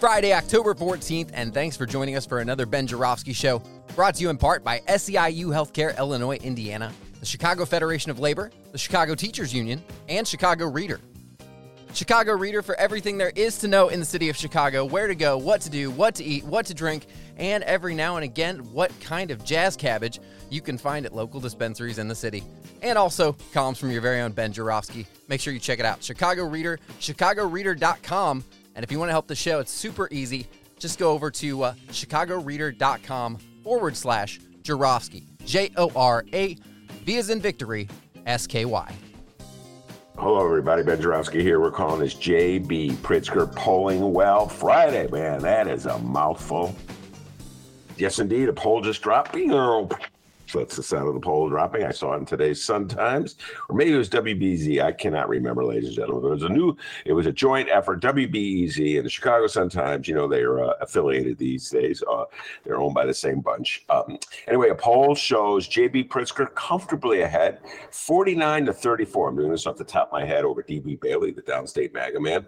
Friday, October 14th, and thanks for joining us for another Ben Joravsky Show, brought to you in part by SEIU Healthcare Illinois, Indiana, the Chicago Federation of Labor, the Chicago Teachers Union, and Chicago Reader. Chicago Reader for everything there is to know in the city of Chicago where to go, what to do, what to eat, what to drink, and every now and again, what kind of jazz cabbage you can find at local dispensaries in the city. And also columns from your very own Ben Joravsky. Make sure you check it out. Chicago Reader, chicagoreader.com. And if you want to help the show, it's super easy. Just go over to uh, chicagoreader.com forward slash Joravsky. J O R A V as in victory, S K Y. Hello, everybody. Ben Joravsky here. We're calling this JB Pritzker Polling Well Friday. Man, that is a mouthful. Yes, indeed. A poll just dropped. That's the sound of the poll dropping. I saw it in today's Sun Times, or maybe it was WBEZ. I cannot remember, ladies and gentlemen. It was a new, it was a joint effort. WBEZ and the Chicago Sun Times. You know they are uh, affiliated these days. Uh, they're owned by the same bunch. Um, anyway, a poll shows JB Pritzker comfortably ahead, 49 to 34. I'm doing this off the top of my head over DB Bailey, the downstate MAGA man,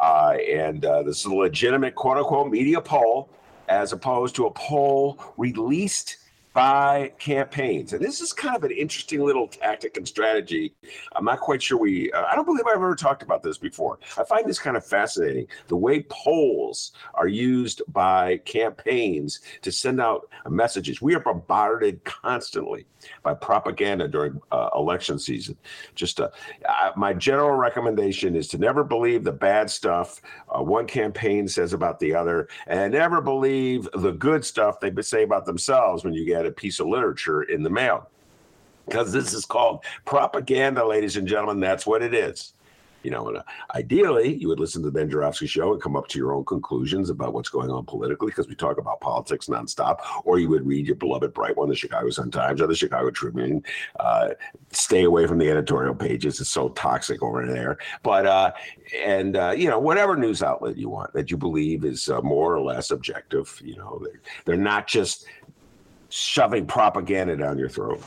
uh, and uh, this is a legitimate quote unquote media poll as opposed to a poll released by campaigns. And this is kind of an interesting little tactic and strategy. I'm not quite sure we, uh, I don't believe I've ever talked about this before. I find this kind of fascinating the way polls are used by campaigns to send out messages. We are bombarded constantly by propaganda during uh, election season. Just uh, my general recommendation is to never believe the bad stuff uh, one campaign says about the other, and never believe the good stuff they say about themselves when you get a piece of literature in the mail. Because this is called propaganda, ladies and gentlemen. That's what it is you know, uh, ideally, you would listen to the Ben Joravsky show and come up to your own conclusions about what's going on politically, because we talk about politics nonstop. Or you would read your beloved bright one, the Chicago Sun Times or the Chicago Tribune. Uh, stay away from the editorial pages; it's so toxic over there. But uh, and uh, you know, whatever news outlet you want that you believe is uh, more or less objective. You know, they're, they're not just shoving propaganda down your throat.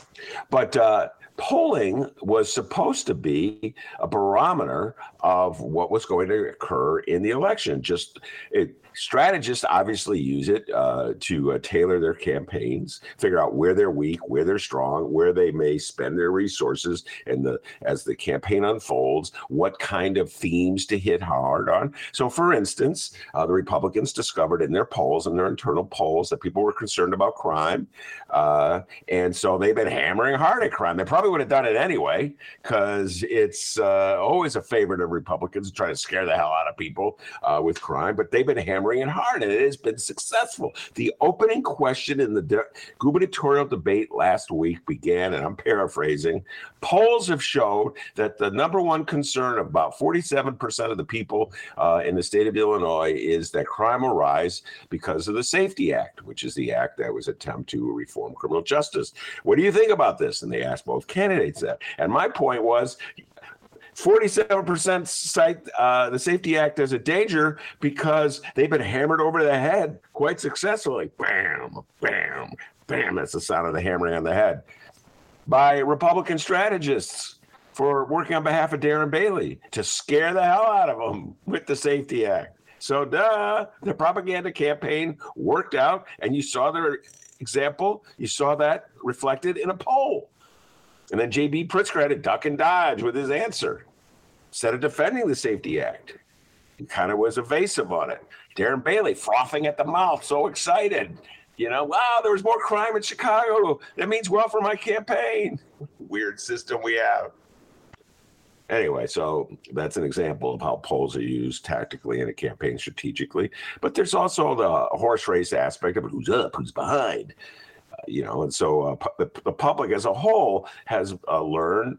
But uh, polling was supposed to be a barometer of what was going to occur in the election. Just it, strategists obviously use it uh, to uh, tailor their campaigns, figure out where they're weak, where they're strong, where they may spend their resources, and the as the campaign unfolds, what kind of themes to hit hard on. So, for instance, uh, the Republicans discovered in their polls and their internal polls that people were concerned about crime, uh, and so they've been hammering hard at crime. They probably would have done it anyway because it's uh, always a favorite of Republicans to try to scare the hell out of people uh, with crime, but they've been hammering hammering it hard, and it has been successful. The opening question in the de- gubernatorial debate last week began, and I'm paraphrasing. Polls have showed that the number one concern of about 47% of the people uh, in the state of Illinois is that crime will rise because of the Safety Act, which is the act that was attempt to reform criminal justice. What do you think about this? And they asked both candidates that. And my point was 47% cite uh, the Safety Act as a danger because they've been hammered over the head quite successfully. Bam, bam, bam. That's the sound of the hammering on the head by Republican strategists for working on behalf of Darren Bailey to scare the hell out of them with the Safety Act. So, duh, the propaganda campaign worked out, and you saw their example. You saw that reflected in a poll. And then J.B. Pritzker had to duck and dodge with his answer instead of defending the Safety Act. He kind of was evasive on it. Darren Bailey frothing at the mouth, so excited. You know, wow, there was more crime in Chicago. That means well for my campaign. Weird system we have. Anyway, so that's an example of how polls are used tactically in a campaign strategically. But there's also the horse race aspect of it who's up, who's behind. you know, and so uh, the, the public as a whole has uh, learned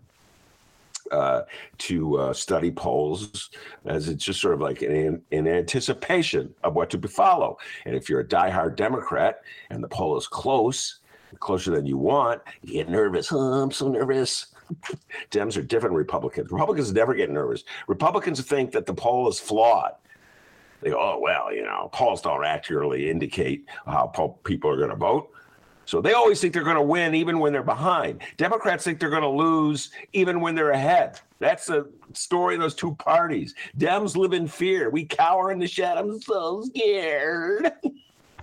uh, to uh, study polls as it's just sort of like in, anticipation of what to follow. And if you're a diehard Democrat and the poll is close, closer than you want, you get nervous. Oh, I'm so nervous. Dems are different Republicans. Republicans never get nervous. Republicans think that the poll is flawed. They go, oh, well, you know, polls don't accurately indicate how people are going to vote. So they always think they're going to win even when they're behind. Democrats think they're going to lose even when they're ahead. That's the story of those two parties. Dems live in fear. We cower in the shadows. I'm so scared.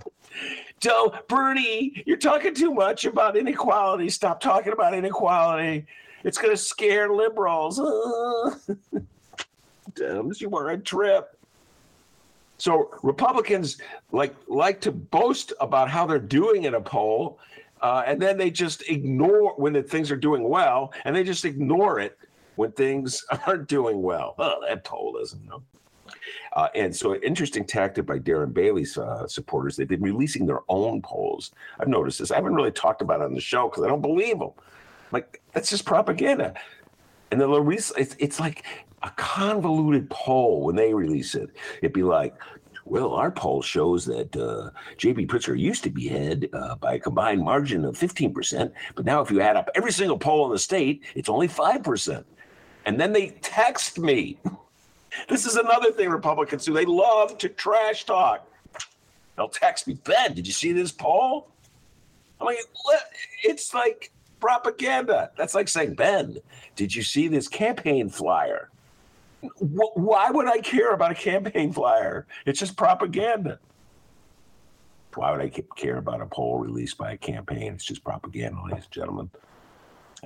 so, Bernie, you're talking too much about inequality. Stop talking about inequality. It's going to scare liberals. Dems, you are a trip. So Republicans like like to boast about how they're doing in a poll, uh, and then they just ignore when the things are doing well, and they just ignore it when things aren't doing well. Oh, that poll doesn't know. Uh, and so, an interesting tactic by Darren Bailey's uh, supporters, they've been releasing their own polls. I've noticed this. I haven't really talked about it on the show because I don't believe them. Like, that's just propaganda. And the release, it's, it's like a convoluted poll when they release it. It'd be like, well, our poll shows that uh, J.B. Pritzker used to be ahead uh, by a combined margin of 15%, but now if you add up every single poll in the state, it's only 5%. And then they text me. This is another thing Republicans do. They love to trash talk. They'll text me, Ben, did you see this poll? I'm like, it's like propaganda. That's like saying, Ben, did you see this campaign flyer? Why would I care about a campaign flyer? It's just propaganda. Why would I care about a poll released by a campaign? It's just propaganda, ladies and gentlemen.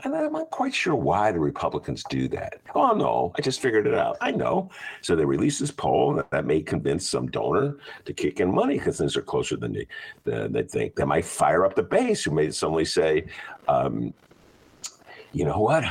And I'm not quite sure why the Republicans do that. Oh, no, I just figured it out. I know. So they release this poll that, that may convince some donor to kick in money because things are closer than they, than they think. They might fire up the base who may suddenly say, um, you know what?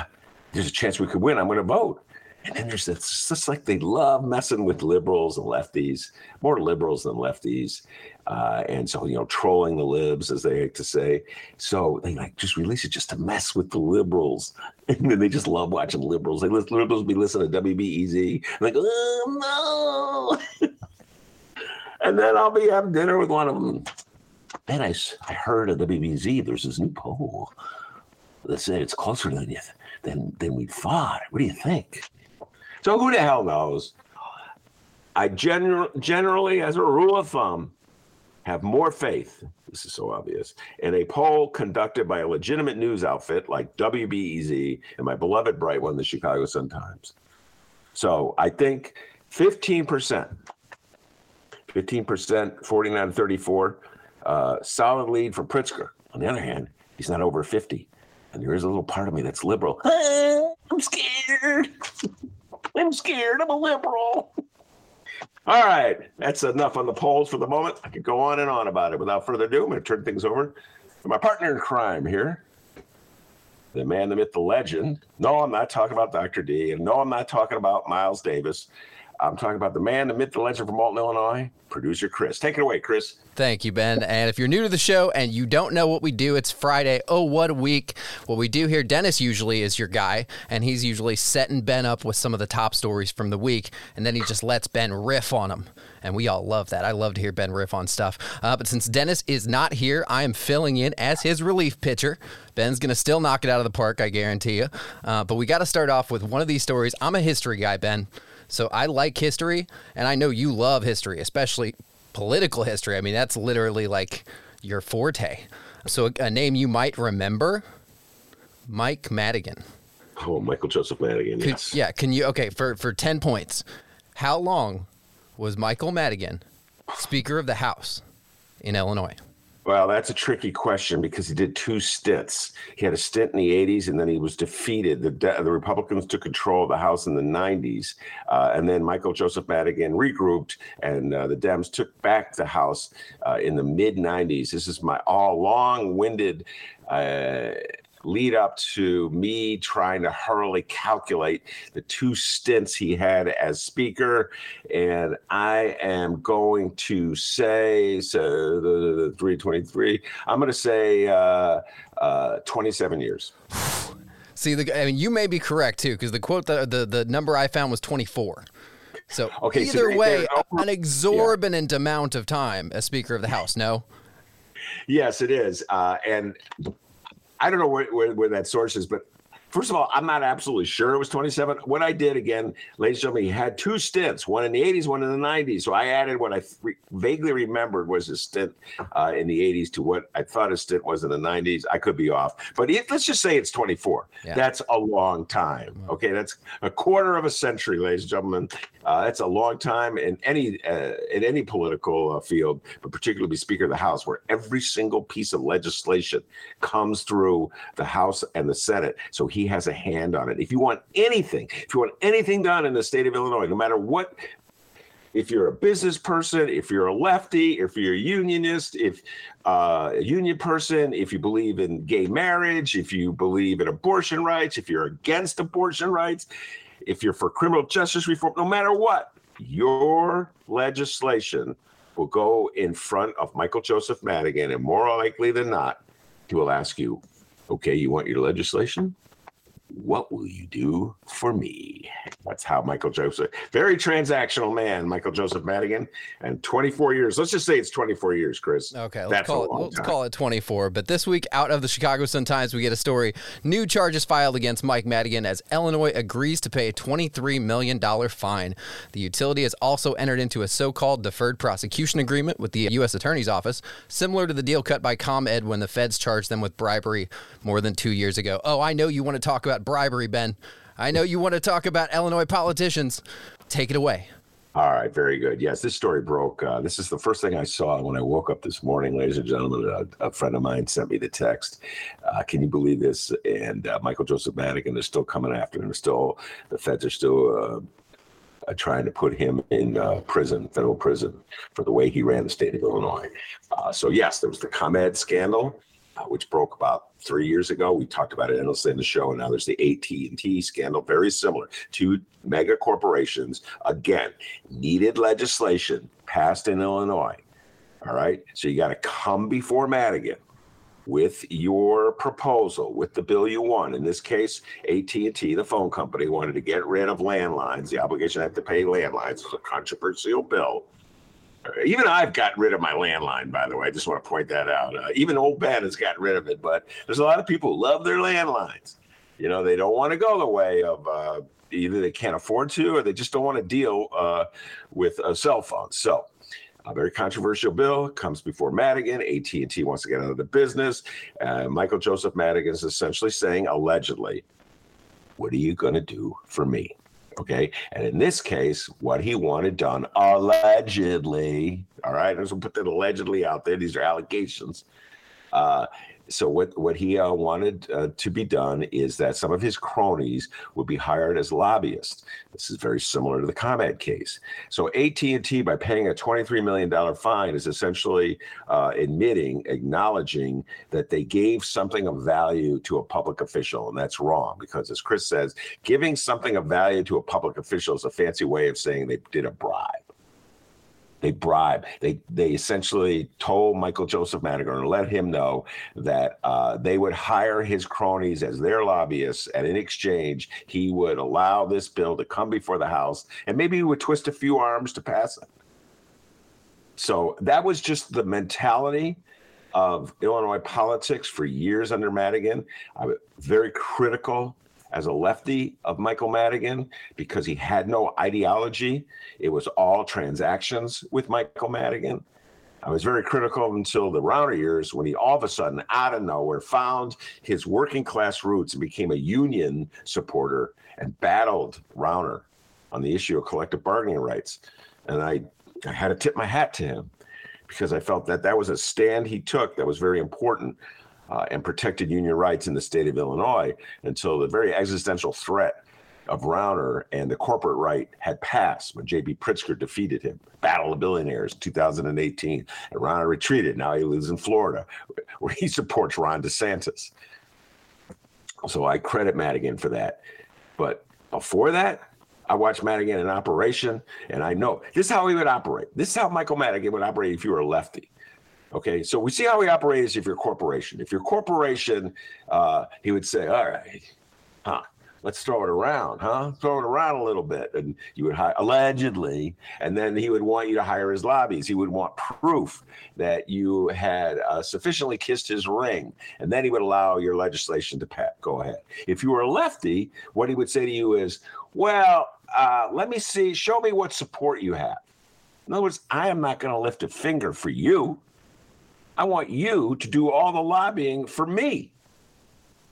There's a chance we could win. I'm going to vote. And then there's this, it's just like they love messing with liberals and lefties, more liberals than lefties. Uh, and so, you know, trolling the libs, as they like to say. So they like just release it just to mess with the liberals. And then they just love watching liberals. They listen, liberals be listening to WBEZ. Like, oh, no. and then I'll be having dinner with one of them. Then I, I heard at WBEZ there's this new poll that said it's closer than, you, than, than we thought. What do you think? So who the hell knows? I gener- generally, as a rule of thumb, have more faith, this is so obvious, in a poll conducted by a legitimate news outfit like WBEZ and my beloved bright one, the Chicago Sun-Times. So I think 15%, 15%, 49 34, uh, solid lead for Pritzker. On the other hand, he's not over 50. And there is a little part of me that's liberal. I'm scared. I'm scared. I'm a liberal. All right, that's enough on the polls for the moment. I could go on and on about it. Without further ado, I'm going to turn things over to my partner in crime here, the man, the myth, the legend. No, I'm not talking about Dr. D, and no, I'm not talking about Miles Davis. I'm talking about the man, the myth, the legend from Alton, Illinois, producer Chris. Take it away, Chris. Thank you, Ben. And if you're new to the show and you don't know what we do, it's Friday. Oh, what a week. What we do here, Dennis usually is your guy, and he's usually setting Ben up with some of the top stories from the week, and then he just lets Ben riff on them. And we all love that. I love to hear Ben riff on stuff. Uh, but since Dennis is not here, I am filling in as his relief pitcher. Ben's going to still knock it out of the park, I guarantee you. Uh, but we got to start off with one of these stories. I'm a history guy, Ben. So I like history, and I know you love history, especially political history. I mean, that's literally like your forte. So a name you might remember, Mike Madigan. Oh, Michael Joseph Madigan. Could, yes. Yeah. Can you? Okay. For for ten points, how long was Michael Madigan Speaker of the House in Illinois? Well, that's a tricky question because he did two stints. He had a stint in the 80s and then he was defeated. The, the Republicans took control of the House in the 90s. Uh, and then Michael Joseph Madigan regrouped and uh, the Dems took back the House uh, in the mid 90s. This is my all long winded uh, lead up to me trying to hurriedly calculate the two stints he had as speaker. And I am going to say, so the, the 323, I'm going to say uh, uh, 27 years. See, the, I mean, you may be correct too, because the quote, the, the the number I found was 24. So okay, either so way, no, an exorbitant yeah. amount of time as Speaker of the House. No. Yes, it is, uh, and I don't know where, where, where that source is, but First of all, I'm not absolutely sure it was 27. What I did again, ladies and gentlemen, he had two stints, one in the 80s, one in the 90s. So I added what I vaguely remembered was his stint uh, in the 80s to what I thought his stint was in the 90s. I could be off, but it, let's just say it's 24. Yeah. That's a long time. Okay, that's a quarter of a century, ladies and gentlemen. Uh, that's a long time in any uh, in any political uh, field, but particularly Speaker of the House, where every single piece of legislation comes through the House and the Senate. So he he has a hand on it. If you want anything, if you want anything done in the state of Illinois, no matter what if you're a business person, if you're a lefty, if you're a unionist, if uh, a union person, if you believe in gay marriage, if you believe in abortion rights, if you're against abortion rights, if you're for criminal justice reform, no matter what, your legislation will go in front of Michael Joseph Madigan, and more likely than not, he will ask you, okay, you want your legislation? What will you do for me? That's how Michael Joseph, very transactional man, Michael Joseph Madigan, and 24 years. Let's just say it's 24 years, Chris. Okay, let's, call it, let's call it 24. But this week, out of the Chicago Sun Times, we get a story: new charges filed against Mike Madigan as Illinois agrees to pay a 23 million dollar fine. The utility has also entered into a so-called deferred prosecution agreement with the U.S. Attorney's Office, similar to the deal cut by ComEd when the feds charged them with bribery more than two years ago. Oh, I know you want to talk about bribery, Ben. I know you want to talk about Illinois politicians. Take it away. All right, very good. Yes, this story broke. Uh, this is the first thing I saw when I woke up this morning, ladies and gentlemen. A, a friend of mine sent me the text. Uh, can you believe this? And uh, Michael Joseph Madigan is still coming after him. Still, the feds are still uh, uh, trying to put him in uh, prison, federal prison, for the way he ran the state of Illinois. so yes, there was the ComEd scandal uh, which broke about three years ago. We talked about it endlessly in the show, and now there's the AT&T scandal, very similar. Two mega corporations, again, needed legislation passed in Illinois. All right, so you got to come before Madigan with your proposal, with the bill you want. In this case, AT&T, the phone company, wanted to get rid of landlines, the obligation to have to pay landlines. was a controversial bill. Even I've got rid of my landline, by the way. I just want to point that out. Uh, even old Ben has gotten rid of it, but there's a lot of people who love their landlines. You know, they don't want to go the way of uh, either they can't afford to or they just don't want to deal uh, with a cell phone. So, a very controversial bill comes before Madigan. AT&T wants to get out of the business. Uh, Michael Joseph Madigan is essentially saying, allegedly, "What are you going to do for me?" Okay. And in this case, what he wanted done allegedly, all right, I'm to put that allegedly out there. These are allegations. Uh, so what what he uh, wanted uh, to be done is that some of his cronies would be hired as lobbyists. This is very similar to the ComEd case. So AT and T, by paying a twenty three million dollar fine, is essentially uh, admitting, acknowledging that they gave something of value to a public official, and that's wrong because, as Chris says, giving something of value to a public official is a fancy way of saying they did a bribe. They bribe. They they essentially told Michael Joseph Madigan and let him know that uh, they would hire his cronies as their lobbyists, and in exchange, he would allow this bill to come before the House, and maybe he would twist a few arms to pass it. So that was just the mentality of Illinois politics for years under Madigan. I was very critical as a lefty of Michael Madigan because he had no ideology. It was all transactions with Michael Madigan. I was very critical until the Rauner years when he all of a sudden, out of nowhere, found his working class roots and became a union supporter and battled Rauner on the issue of collective bargaining rights. And I, I had to tip my hat to him because I felt that that was a stand he took that was very important uh, and protected union rights in the state of Illinois until the very existential threat of Rauner and the corporate right had passed when J.B. Pritzker defeated him. Battle of Billionaires, 2018. And Rauner retreated. Now he lives in Florida, where he supports Ron DeSantis. So I credit Madigan for that. But before that, I watched Madigan in operation, and I know this is how he would operate. This is how Michael Madigan would operate if you were a lefty. Okay, so we see how he operates if you're a corporation. If you're a corporation, uh, he would say, "All right, huh? Let's throw it around, huh? Throw it around a little bit." And you would hire allegedly, and then he would want you to hire his lobbies. He would want proof that you had uh, sufficiently kissed his ring, and then he would allow your legislation to. Go ahead. If you were a lefty, what he would say to you is, "Well, uh, let me see. Show me what support you have." In other words, I am not going to lift a finger for you. I want you to do all the lobbying for me.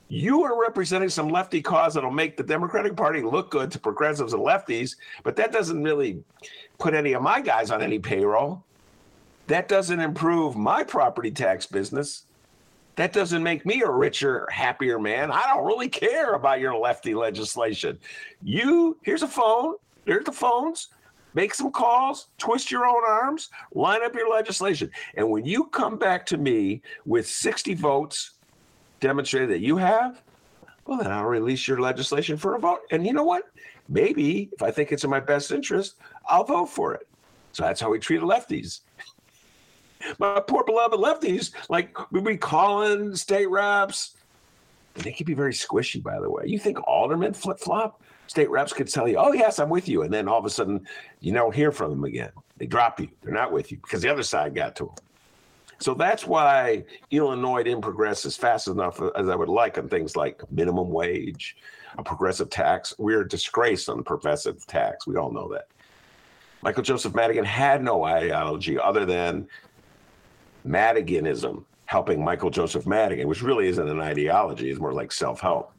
You are representing some lefty cause that'll make the Democratic Party look good to progressives and lefties, but that doesn't really put any of my guys on any payroll. That doesn't improve my property tax business. That doesn't make me a richer, happier man. I don't really care about your lefty legislation. You, here's a phone, Here's the phones make some calls, twist your own arms, line up your legislation. And when you come back to me with 60 votes demonstrated that you have, well, then I'll release your legislation for a vote. And you know what? Maybe if I think it's in my best interest, I'll vote for it. So that's how we treat lefties. My poor beloved lefties, like we be calling state reps. They can be very squishy, by the way. You think aldermen flip flop? State reps could tell you, oh, yes, I'm with you. And then all of a sudden, you don't hear from them again. They drop you. They're not with you because the other side got to them. So that's why Illinois didn't progress as fast enough as I would like on things like minimum wage, a progressive tax. We're a disgrace on progressive tax. We all know that. Michael Joseph Madigan had no ideology other than Madiganism, helping Michael Joseph Madigan, which really isn't an ideology, it's more like self help.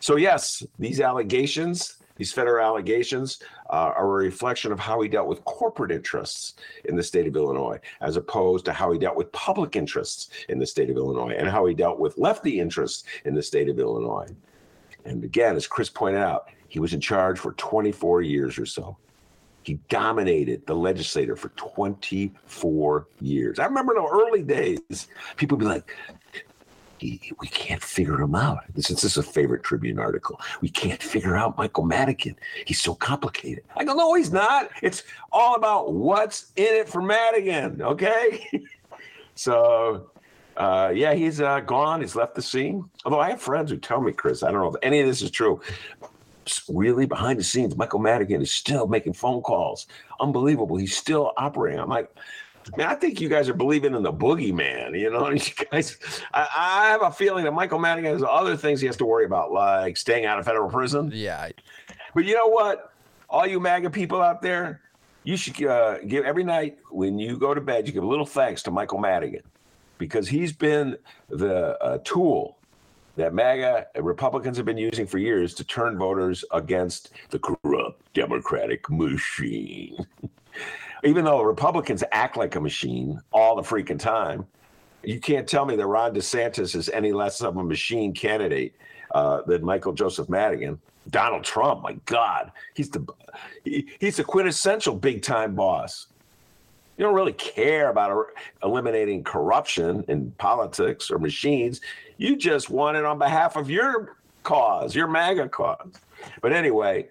So, yes, these allegations, these federal allegations, uh, are a reflection of how he dealt with corporate interests in the state of Illinois, as opposed to how he dealt with public interests in the state of Illinois and how he dealt with lefty interests in the state of Illinois. And again, as Chris pointed out, he was in charge for 24 years or so. He dominated the legislature for 24 years. I remember in the early days, people would be like, we can't figure him out. This is, this is a favorite Tribune article. We can't figure out Michael Madigan. He's so complicated. I go, no, he's not. It's all about what's in it for Madigan. Okay. so, uh, yeah, he's uh, gone. He's left the scene. Although I have friends who tell me, Chris, I don't know if any of this is true. Really, behind the scenes, Michael Madigan is still making phone calls. Unbelievable. He's still operating. I'm like, Man, I think you guys are believing in the boogeyman. You know, you guys. I, I, have a feeling that Michael Madigan has other things he has to worry about, like staying out of federal prison. Yeah. But you know what? All you MAGA people out there, you should uh, give every night when you go to bed, you give a little thanks to Michael Madigan because he's been the uh, tool that MAGA Republicans have been using for years to turn voters against the corrupt Democratic machine. even though Republicans act like a machine all the freaking time, you can't tell me that Ron DeSantis is any less of a machine candidate uh, than Michael Joseph Madigan. Donald Trump, my God, he's the he, he's the quintessential big time boss. You don't really care about eliminating corruption in politics or machines. You just want it on behalf of your cause, your MAGA cause. But anyway,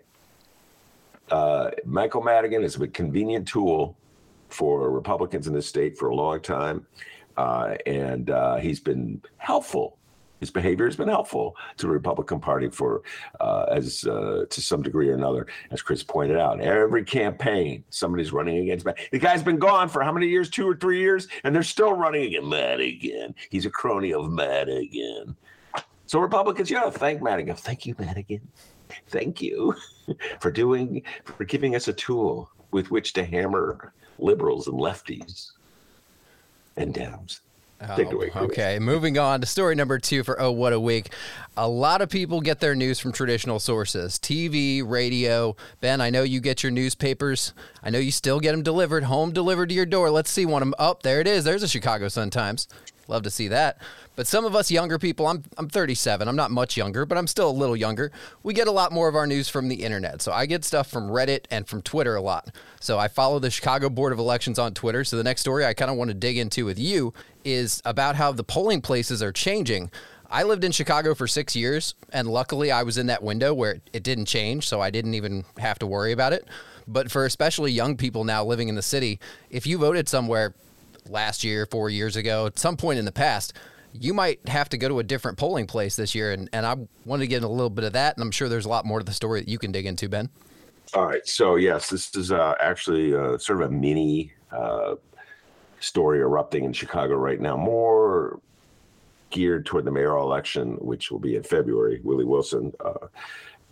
uh, Michael Madigan is a convenient tool for Republicans in this state for a long time, uh, and uh, he's been helpful. His behavior has been helpful to the Republican Party for, uh, as uh, to some degree or another, as Chris pointed out. Every campaign, somebody's running against Madigan. The guy's been gone for how many years? Two or three years, and they're still running against Madigan. He's a crony of Madigan. So Republicans, you know, thank Madigan. Thank you, Madigan. Thank you for doing for giving us a tool with which to hammer liberals and lefties and Dems. Oh, away, okay, moving on to story number two for Oh What a Week. A lot of people get their news from traditional sources TV, radio. Ben, I know you get your newspapers. I know you still get them delivered, home delivered to your door. Let's see one of them. Oh, there it is. There's a Chicago Sun Times. Love to see that. But some of us younger people, I'm, I'm 37, I'm not much younger, but I'm still a little younger. We get a lot more of our news from the internet. So I get stuff from Reddit and from Twitter a lot. So I follow the Chicago Board of Elections on Twitter. So the next story I kind of want to dig into with you is about how the polling places are changing. I lived in Chicago for six years, and luckily I was in that window where it didn't change, so I didn't even have to worry about it. But for especially young people now living in the city, if you voted somewhere last year, four years ago, at some point in the past, you might have to go to a different polling place this year. And, and I wanted to get a little bit of that. And I'm sure there's a lot more to the story that you can dig into, Ben. All right. So, yes, this is uh, actually uh, sort of a mini uh, story erupting in Chicago right now, more geared toward the mayoral election, which will be in February. Willie Wilson, uh,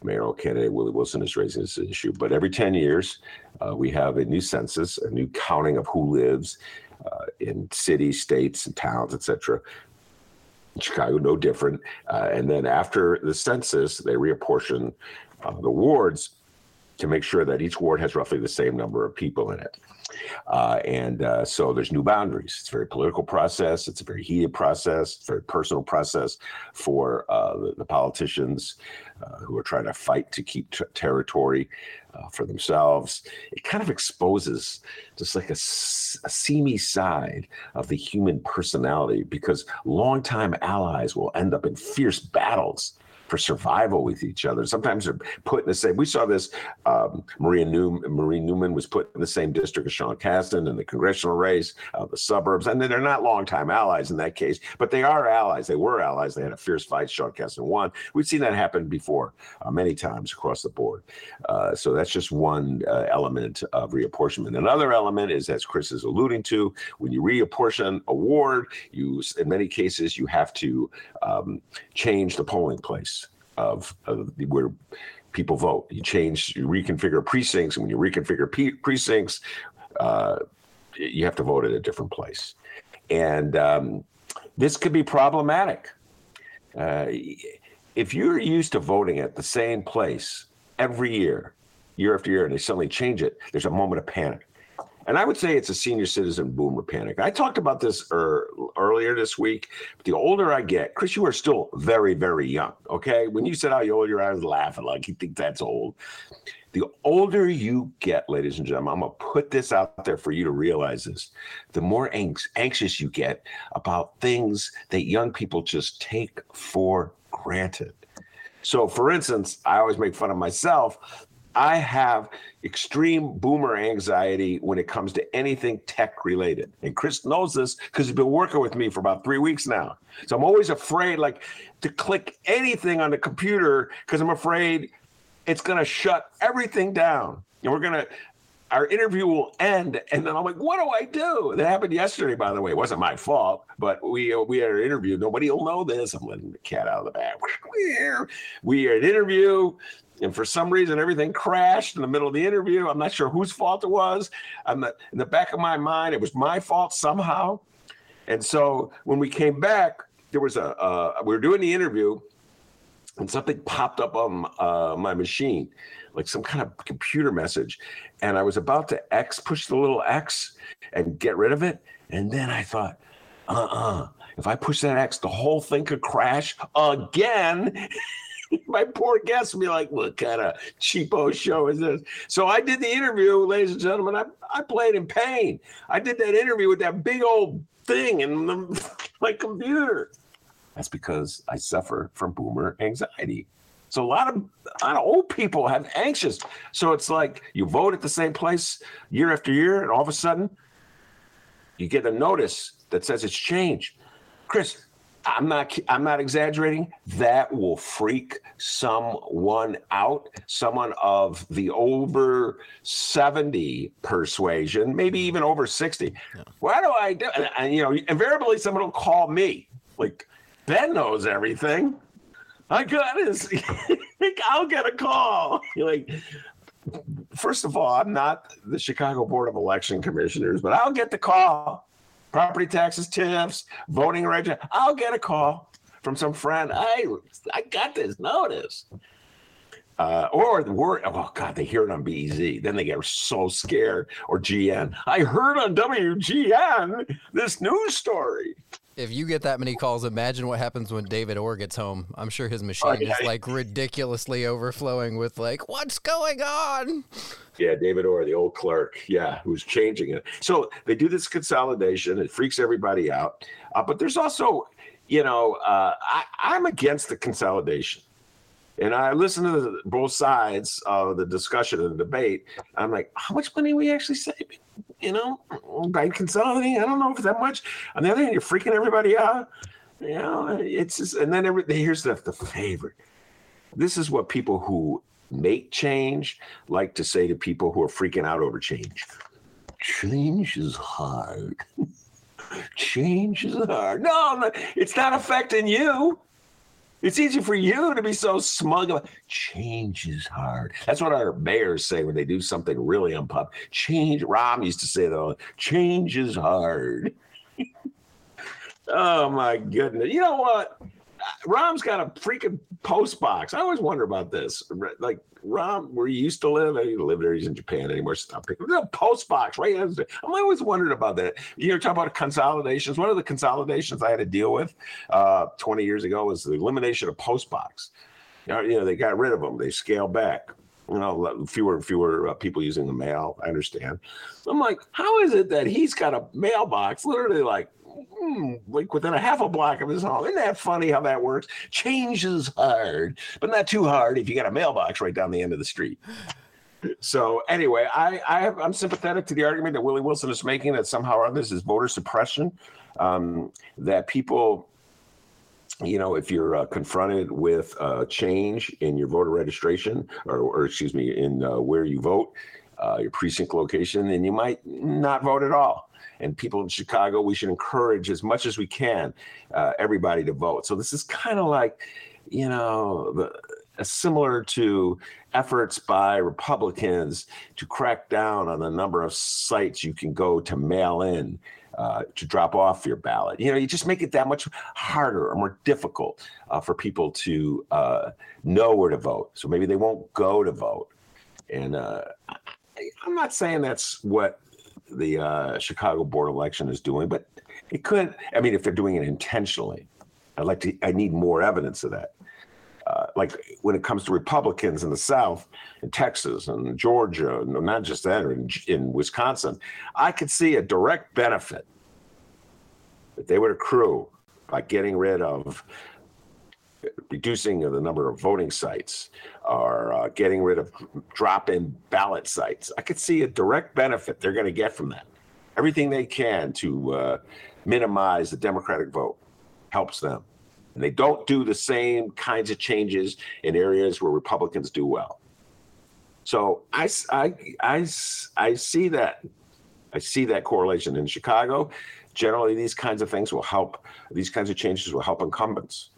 mayoral candidate Willie Wilson, is raising this issue. But every 10 years, uh, we have a new census, a new counting of who lives uh, in cities, states, and towns, etc. Chicago, no different. Uh, and then after the census, they reapportion uh, the wards to make sure that each ward has roughly the same number of people in it. Uh, and uh, so there's new boundaries. It's a very political process. It's a very heated process. Very personal process for uh, the, the, politicians uh, who are trying to fight to keep t- territory uh, for themselves. It kind of exposes just like a, a seamy side of the human personality because longtime allies will end up in fierce battles for survival with each other. Sometimes they're put in the same. We saw this. Um, Maria Newman, Marie Newman was put in the same district as Sean Casten in the congressional race, uh, the suburbs, and they're not longtime allies in that case, but they are allies. They were allies. They had a fierce fight. Sean Casten won. We've seen that happen before uh, many times across the board. Uh, so that's just one uh, element of reapportionment. Another element is, as Chris is alluding to, when you reapportion a ward, you in many cases you have to um, change the polling place of, of where people vote. You change, you reconfigure precincts, and when you reconfigure precincts, uh, you have to vote at a different place. And um, this could be problematic. Uh, if you're used to voting at the same place every year, year after year, and they suddenly change it, there's a moment of panic. And I would say it's a senior citizen boomer panic. I talked about this er, earlier this week. But the older I get, Chris, you are still very, very young. Okay. When you said how old you are, I was laughing like you think that's old. The older you get, ladies and gentlemen, I'm going to put this out there for you to realize this. The more anxious you get about things that young people just take for granted. So, for instance, I always make fun of myself I have extreme boomer anxiety when it comes to anything tech related. And Chris knows this because he's been working with me for about three weeks now. So I'm always afraid, like, to click anything on the computer because I'm afraid it's going to shut everything down. And we're going to, our interview will end, and then I'm like, "What do I do?" That happened yesterday, by the way. It wasn't my fault, but we uh, we had an interview. Nobody will know this. I'm letting the cat out of the bag. We had an interview and for some reason everything crashed in the middle of the interview. I'm not sure whose fault it was. I'm not, in the back of my mind, it was my fault somehow. And so when we came back, there was a uh, we were doing the interview, and something popped up on uh, my machine, like some kind of computer message, and I was about to X push the little X and get rid of it, and then I thought, uh-uh. If I push that X, the whole thing could crash again. my poor guests would be like, what kind of cheapo show is this? So I did the interview, ladies and gentlemen. I, I played in pain. I did that interview with that big old thing in the, my computer. That's because I suffer from boomer anxiety. So a lot of a lot of old people have anxious. So it's like you vote at the same place year after year, and all of a sudden you get a notice that says it's changed. Chris, I'm not I'm not exaggerating. That will freak someone out, someone of the over 70 persuasion, maybe even over 60. Yeah. Why do I do and, and you know, invariably someone will call me. Like Ben knows everything. I got this. I'll get a call. You're like, first of all, I'm not the Chicago Board of Election Commissioners, but I'll get the call property taxes, tips, voting rights. I'll get a call from some friend. I I got this notice. Uh, or the word, oh God, they hear it on BEZ. Then they get so scared. Or GN. I heard on WGN this news story. If you get that many calls, imagine what happens when David Orr gets home. I'm sure his machine oh, yeah. is like ridiculously overflowing with like, what's going on? Yeah, David Orr, the old clerk. Yeah, who's changing it. So they do this consolidation. It freaks everybody out. Uh, but there's also you know, uh, I, I'm against the consolidation. And I listen to the, both sides of the discussion and the debate. I'm like, how much money are we actually saving? You know, by consolidating, I don't know if that much. On the other hand, you're freaking everybody out. You know, it's just, and then every, here's the, the favorite. This is what people who make change like to say to people who are freaking out over change. Change is hard. change is hard. No, it's not affecting you. It's easy for you to be so smug about change is hard. That's what our mayors say when they do something really unpopular. Change, Rahm used to say though, change is hard. oh my goodness. You know what? Rahm's got a freaking post box. I always wonder about this. Like Rahm, where he used to live, he live there. He's in Japan anymore. Stop a post box, right? I'm always wondering about that. You know, talk about consolidations. One of the consolidations I had to deal with uh, 20 years ago was the elimination of post box. You know, you know, they got rid of them. They scaled back. You know, fewer and fewer uh, people using the mail. I understand. I'm like, how is it that he's got a mailbox literally like hmm, like within a half a block of his home. Isn't that funny how that works? Change is hard, but not too hard if you got a mailbox right down the end of the street. So anyway, I, I I'm sympathetic to the argument that Willie Wilson is making that somehow or this is voter suppression. Um, that people, you know, if you're uh, confronted with a change in your voter registration, or, or excuse me, in uh, where you vote, uh, your precinct location, then you might not vote at all and people in Chicago, we should encourage as much as we can uh, everybody to vote. So this is kind of like, you know, the, uh, similar to efforts by Republicans to crack down on the number of sites you can go to mail in. Uh, to drop off your ballot. You know, you just make it that much harder or more difficult uh, for people to uh, know where to vote. So maybe they won't go to vote. And uh, I'm not saying that's what the uh, Chicago board election is doing, but it could. I mean, if they're doing it intentionally, I'd like to. I need more evidence of that. Uh, like when it comes to Republicans in the South, in Texas and Georgia, not just that, or in, in Wisconsin, I could see a direct benefit that they would accrue by getting rid of reducing the number of voting sites or uh, getting rid of drop-in ballot sites. I could see a direct benefit they're going to get from that. Everything they can to uh, minimize the Democratic vote helps them. And they don't do the same kinds of changes in areas where Republicans do well. So I, I, I, I see that. I see that correlation in Chicago. Generally, these kinds of things will help. These kinds of changes will help incumbents.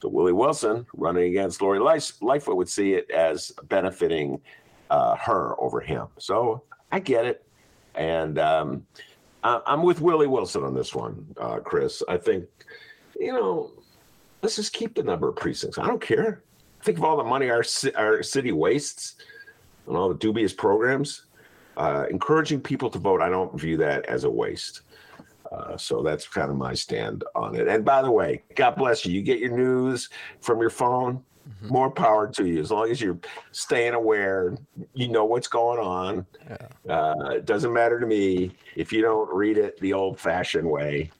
So Willie Wilson running against Lori Lightfoot would see it as benefiting uh, her over him. So I get it, and um, I'm with Willie Wilson on this one, uh, Chris. I think you know, let's just keep the number of precincts. I don't care. Think of all the money our our city wastes on all the dubious programs. Uh, encouraging people to vote, I don't view that as a waste. Uh, so that's kind of my stand on it. And by the way, God bless you. You get your news from your phone. Mm-hmm. More power to you. As long as you're staying aware, you know what's going on. Yeah. Uh, it doesn't matter to me if you don't read it the old-fashioned way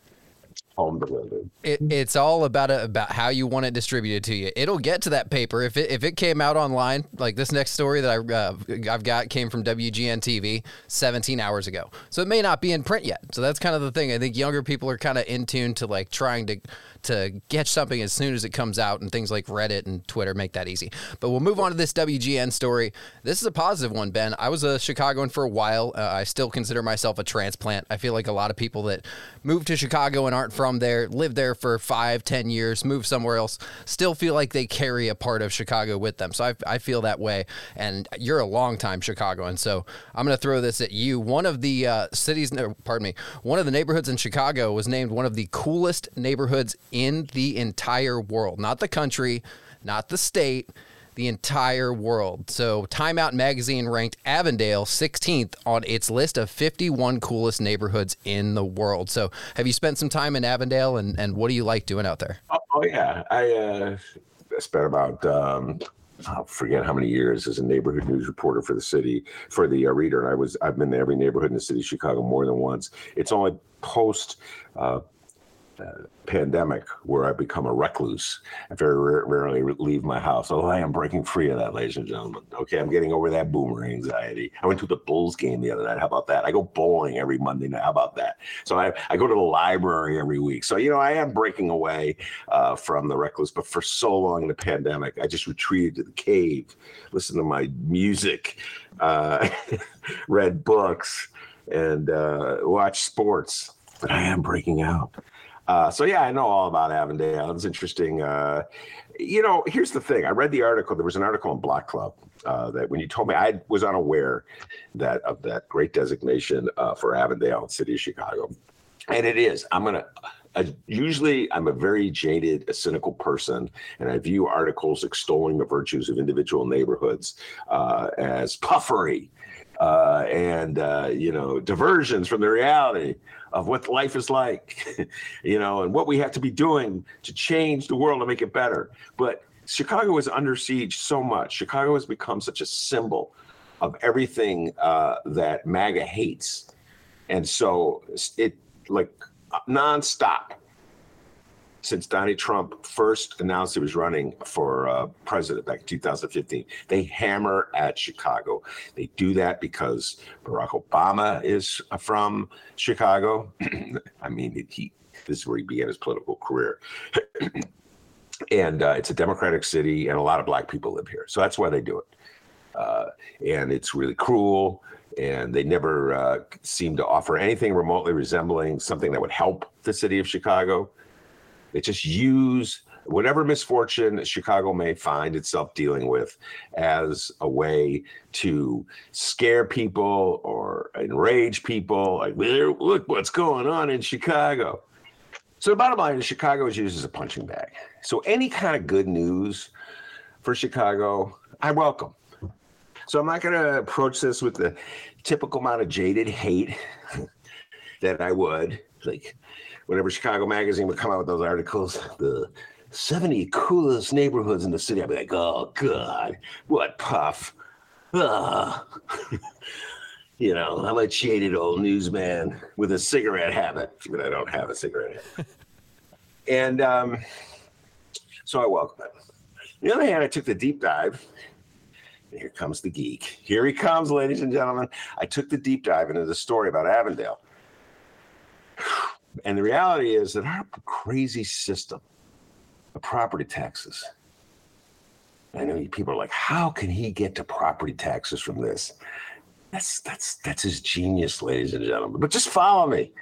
home delivered. It, it's all about a, about how you want it distributed to you. It'll get to that paper if it if it came out online. Like this next story that I uh, I've got came from WGN TV 17 hours ago, so it may not be in print yet. So that's kind of the thing. I think younger people are kind of in tune to like trying to to catch something as soon as it comes out, and things like Reddit and Twitter make that easy. But we'll move on to this WGN story. This is a positive one, Ben. I was a Chicagoan for a while. Uh, I still consider myself a transplant. I feel like a lot of people that move to Chicago and aren't from there, live there for five, ten years, move somewhere else, still feel like they carry a part of Chicago with them. So I, I feel that way. And you're a longtime Chicagoan, so I'm going to throw this at you. One of the uh, cities, pardon me, one of the neighborhoods in Chicago was named one of the coolest neighborhoods in the entire world, not the country, not the state, the entire world. So, Time Out Magazine ranked Avondale 16th on its list of 51 coolest neighborhoods in the world. So, have you spent some time in Avondale and, and what do you like doing out there? Oh, oh yeah. I uh, spent about, um, I forget how many years as a neighborhood news reporter for the city, for the uh, reader. And I was, I've been to every neighborhood in the city of Chicago more than once. It's only post, uh, uh, pandemic where I become a recluse. I very rarely leave my house. Oh, I am breaking free of that, ladies and gentlemen. Okay, I'm getting over that boomer anxiety. I went to the Bulls game the other night. How about that? I go bowling every Monday night. How about that? So I, I go to the library every week. So, you know, I am breaking away uh, from the recluse, but for so long in the pandemic, I just retreated to the cave, listened to my music, uh, read books, and uh, watched sports. But I am breaking out. Uh, so yeah, I know all about Avondale. It's interesting. Uh, you know, here's the thing. I read the article. There was an article in Block Club uh, that when you told me, I was unaware that of that great designation uh, for Avondale, city of Chicago, and it is. I'm gonna. usually, I'm a very jaded, a cynical person, and I view articles extolling the virtues of individual neighborhoods uh, as puffery uh, and you know diversions from the reality of what life is like, you know, and what we have to be doing to change the world to make it better. But Chicago is under siege so much. Chicago has become such a symbol of everything uh, that MAGA hates. And so it like nonstop since Donald Trump first announced he was running for uh, president back in 2015. They hammer at Chicago. They do that because Barack Obama is from Chicago. I mean, he this is where he began his political career. and uh, it's a democratic city, and a lot of black people live here, so that's why they do it. Uh, and it's really cruel and they never uh, seem to offer anything remotely resembling something that would help the city of Chicago. They just use whatever misfortune Chicago may find itself dealing with as a way to scare people or enrage people. Like, look what's going on in Chicago. So the bottom line is Chicago is used as a punching bag. So any kind of good news for Chicago, I welcome. So I'm not going to approach this with the typical amount of jaded hate that I would. Like, whenever Chicago Magazine would come out with those articles, the 70 coolest neighborhoods in the city, I'd be like, oh, God, what puff. Ah. you know, I'm a jaded old newsman with a cigarette habit, but I don't have a cigarette and um, so I welcome it. On the other hand, I took the deep dive. Here comes the geek. Here he comes, ladies and gentlemen. I took the deep dive into the story about Avondale. And the reality is that our crazy system of property taxes. I know people are like, how can he get to property taxes from this? That's that's that's his genius, ladies and gentlemen. But just follow me.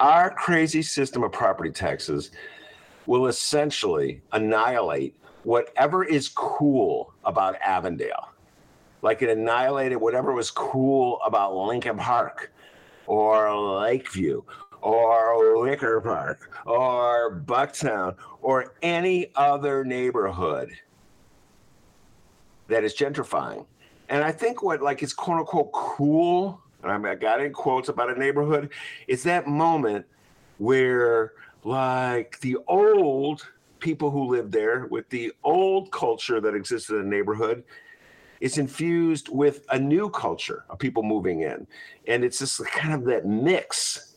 Our crazy system of property taxes will essentially annihilate whatever is cool about Avondale. Like it annihilated whatever was cool about Lincoln Park or Lakeview or Wicker Park or Bucktown or any other neighborhood that is gentrifying. And I think what like is quote unquote cool, and I got in quotes about a neighborhood, is that moment where like the old people who lived there with the old culture that existed in the neighborhood is infused with a new culture of people moving in. And it's just kind of that mix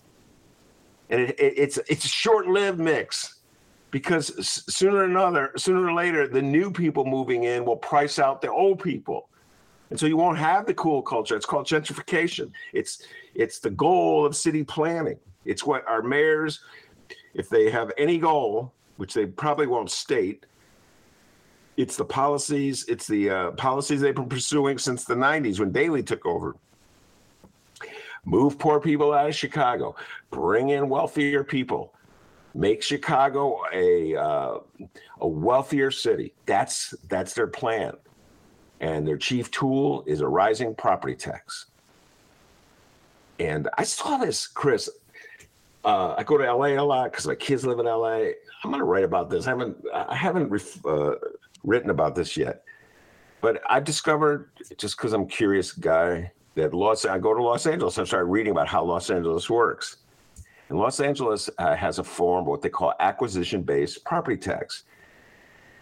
and it, it, it's it's a short-lived mix because sooner or another, sooner or later, the new people moving in will price out the old people, and so you won't have the cool culture. It's called gentrification. It's it's the goal of city planning. It's what our mayors, if they have any goal, which they probably won't state, it's the policies. It's the uh, policies they've been pursuing since the '90s when Daley took over move poor people out of Chicago, bring in wealthier people, make Chicago a uh, a wealthier city. That's that's their plan, and their chief tool is a rising property tax. And I saw this, Chris. Uh, I go to LA a lot because my kids live in LA. I'm going to write about this. I haven't I haven't ref, uh, written about this yet, but I've discovered just because I'm curious guy that Los I go to Los Angeles and start reading about how Los Angeles works. And Los Angeles uh, has a form what they call acquisition-based property tax.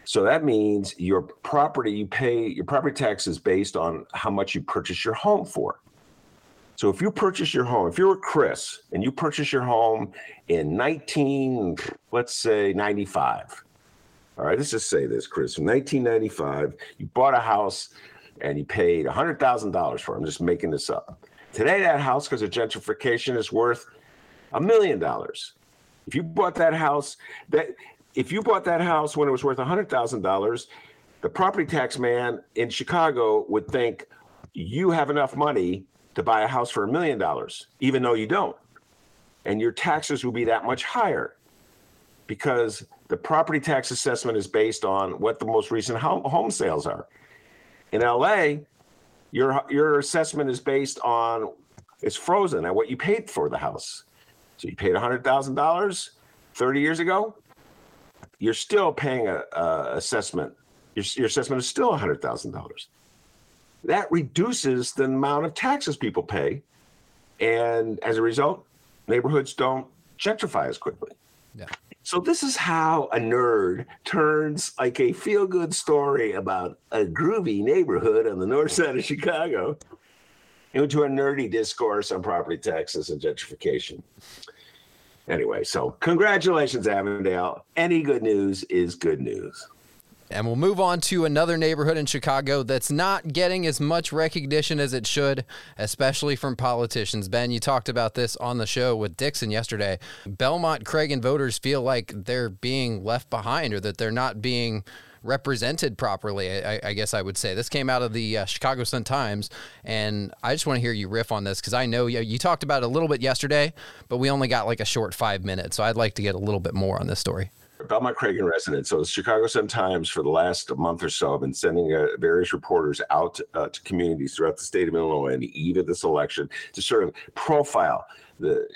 So that means your property you pay your property tax is based on how much you purchase your home for. So if you purchase your home, if you're a Chris and you purchase your home in 19, let's say 95. All right, let's just say this, Chris. In 1995, you bought a house and you paid $100,000 for it. I'm just making this up. Today, that house, because of gentrification, is worth a million dollars. If you bought that house, that if you bought that house when it was worth $100,000, the property tax man in Chicago would think you have enough money to buy a house for a million dollars, even though you don't. And your taxes will be that much higher because the property tax assessment is based on what the most recent home sales are. In LA, your your assessment is based on it's frozen at what you paid for the house. So you paid hundred thousand dollars thirty years ago. You're still paying a, a assessment. Your, your assessment is still hundred thousand dollars that reduces the amount of taxes people pay. And as a result, neighborhoods don't gentrify as quickly. Yeah. So this is how a nerd turns like a feel-good story about a groovy neighborhood on the north side of Chicago into a nerdy discourse on property taxes and gentrification. Anyway, so congratulations, Avondale. Any good news is good news. And we'll move on to another neighborhood in Chicago that's not getting as much recognition as it should, especially from politicians. Ben, you talked about this on the show with Dixon yesterday. Belmont Cragin voters feel like they're being left behind or that they're not being represented properly. I, I, guess I would say this came out of the uh, Chicago Sun Times, and I just want to hear you riff on this because I know you, you talked about it a little bit yesterday, but we only got like a short five minutes, so I'd like to get a little bit more on this story. Belmont Cragin resident. So the Chicago Sun Times for the last month or so have been sending uh, various reporters out uh, to communities throughout the state of Illinois on the eve of this election to sort of profile the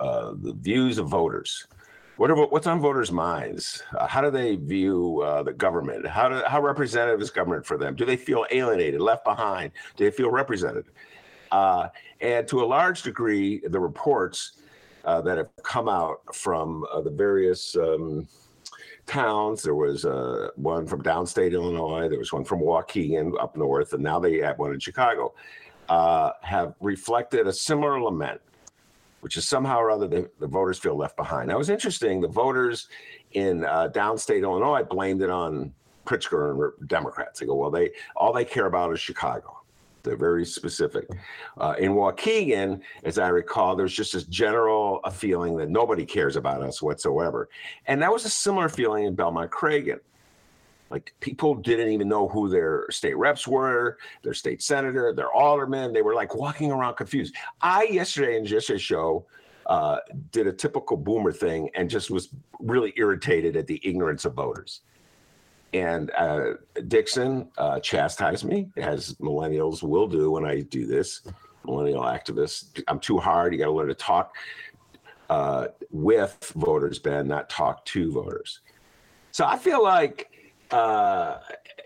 uh, the views of voters. What are, what's on voters' minds? Uh, how do they view uh, the government? How do, how representative is government for them? Do they feel alienated, left behind? Do they feel represented? Uh, and to a large degree, the reports that have come out from the various um, towns. There was uh, one from downstate Illinois. There was one from Waukegan up north, and now they have one in Chicago. Uh, have reflected a similar lament, which is somehow or other the, the voters feel left behind. It was interesting. The voters in uh, downstate Illinois blamed it on Pritzker and Democrats. They go, well, they all they care about is Chicago. They're very specific. Uh, in Waukegan, as I recall, there's just this general a feeling that nobody cares about us whatsoever. And that was a similar feeling in Belmont Cragin. Like people didn't even know who their state reps were, their state senator, their alderman. They were like walking around confused. I yesterday in yesterday's show uh, did a typical boomer thing and just was really irritated at the ignorance of voters. And uh, Dixon uh, chastised me, as millennials will do when I do this. Millennial activists, I'm too hard. You got to learn to talk uh, with voters, Ben, not talk to voters. So I feel like, uh,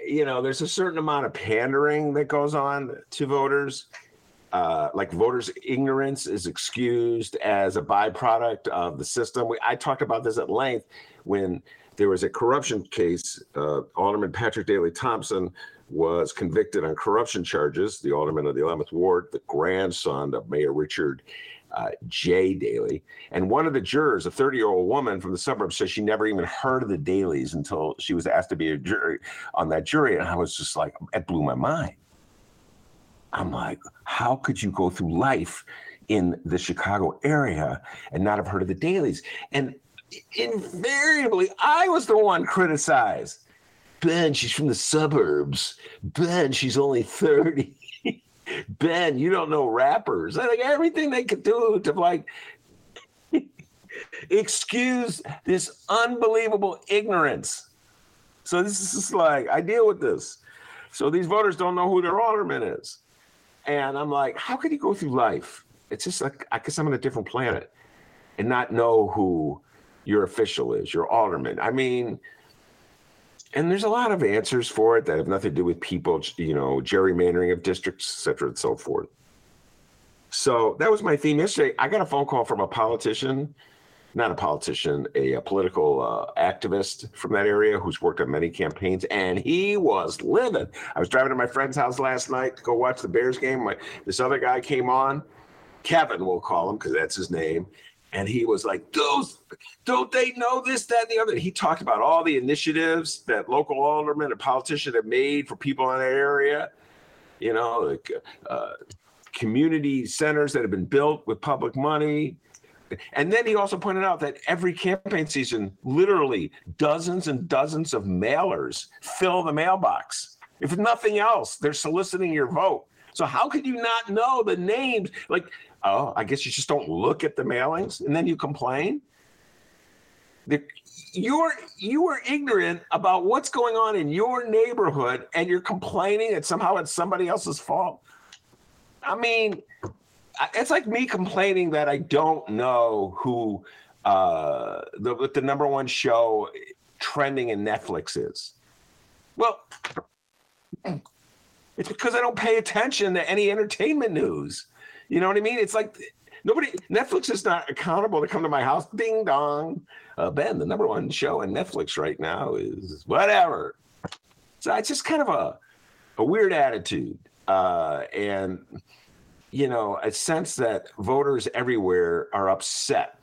you know, there's a certain amount of pandering that goes on to voters. Uh, like voters' ignorance is excused as a byproduct of the system. We, I talked about this at length when there was a corruption case. Uh, Alderman Patrick Daley Thompson was convicted on corruption charges. The alderman of the 11th Ward, the grandson of Mayor Richard uh, J. Daley. And one of the jurors, a 30 year old woman from the suburbs, says she never even heard of the Daleys until she was asked to be a jury on that jury. And I was just like, it blew my mind. I'm like, how could you go through life in the Chicago area and not have heard of the Daleys? And invariably, I was the one criticized. Ben, she's from the suburbs. Ben, she's only 30. ben, you don't know rappers. I think everything they could do to like excuse this unbelievable ignorance. So this is just like I deal with this. So these voters don't know who their alderman is. And I'm like, how could you go through life? It's just like I guess I'm on a different planet and not know who your official is, your alderman. I mean, and there's a lot of answers for it that have nothing to do with people, you know, gerrymandering of districts, et cetera, and so forth. So that was my theme yesterday. I got a phone call from a politician, not a politician, a, a political uh, activist from that area who's worked on many campaigns, and he was livid. I was driving to my friend's house last night to go watch the Bears game. My, this other guy came on Kevin, we'll call him because that's his name. And he was like, those, don't they know this, that, and the other? He talked about all the initiatives that local aldermen and politicians have made for people in the area. You know, like uh, community centers that have been built with public money. And then he also pointed out that every campaign season, literally dozens and dozens of mailers fill the mailbox. If nothing else, they're soliciting your vote. So how could you not know the names? Like, oh, I guess you just don't look at the mailings and then you complain. The, you're you are ignorant about what's going on in your neighborhood and you're complaining that somehow it's somebody else's fault. I mean, it's like me complaining that I don't know who uh, the the number one show trending in Netflix is. Well, it's because I don't pay attention to any entertainment news. You know what I mean? It's like nobody Netflix is not accountable to come to my house. Ding dong. Uh, ben, the number one show on Netflix right now is whatever. So it's just kind of a a weird attitude. Uh, and you know, a sense that voters everywhere are upset.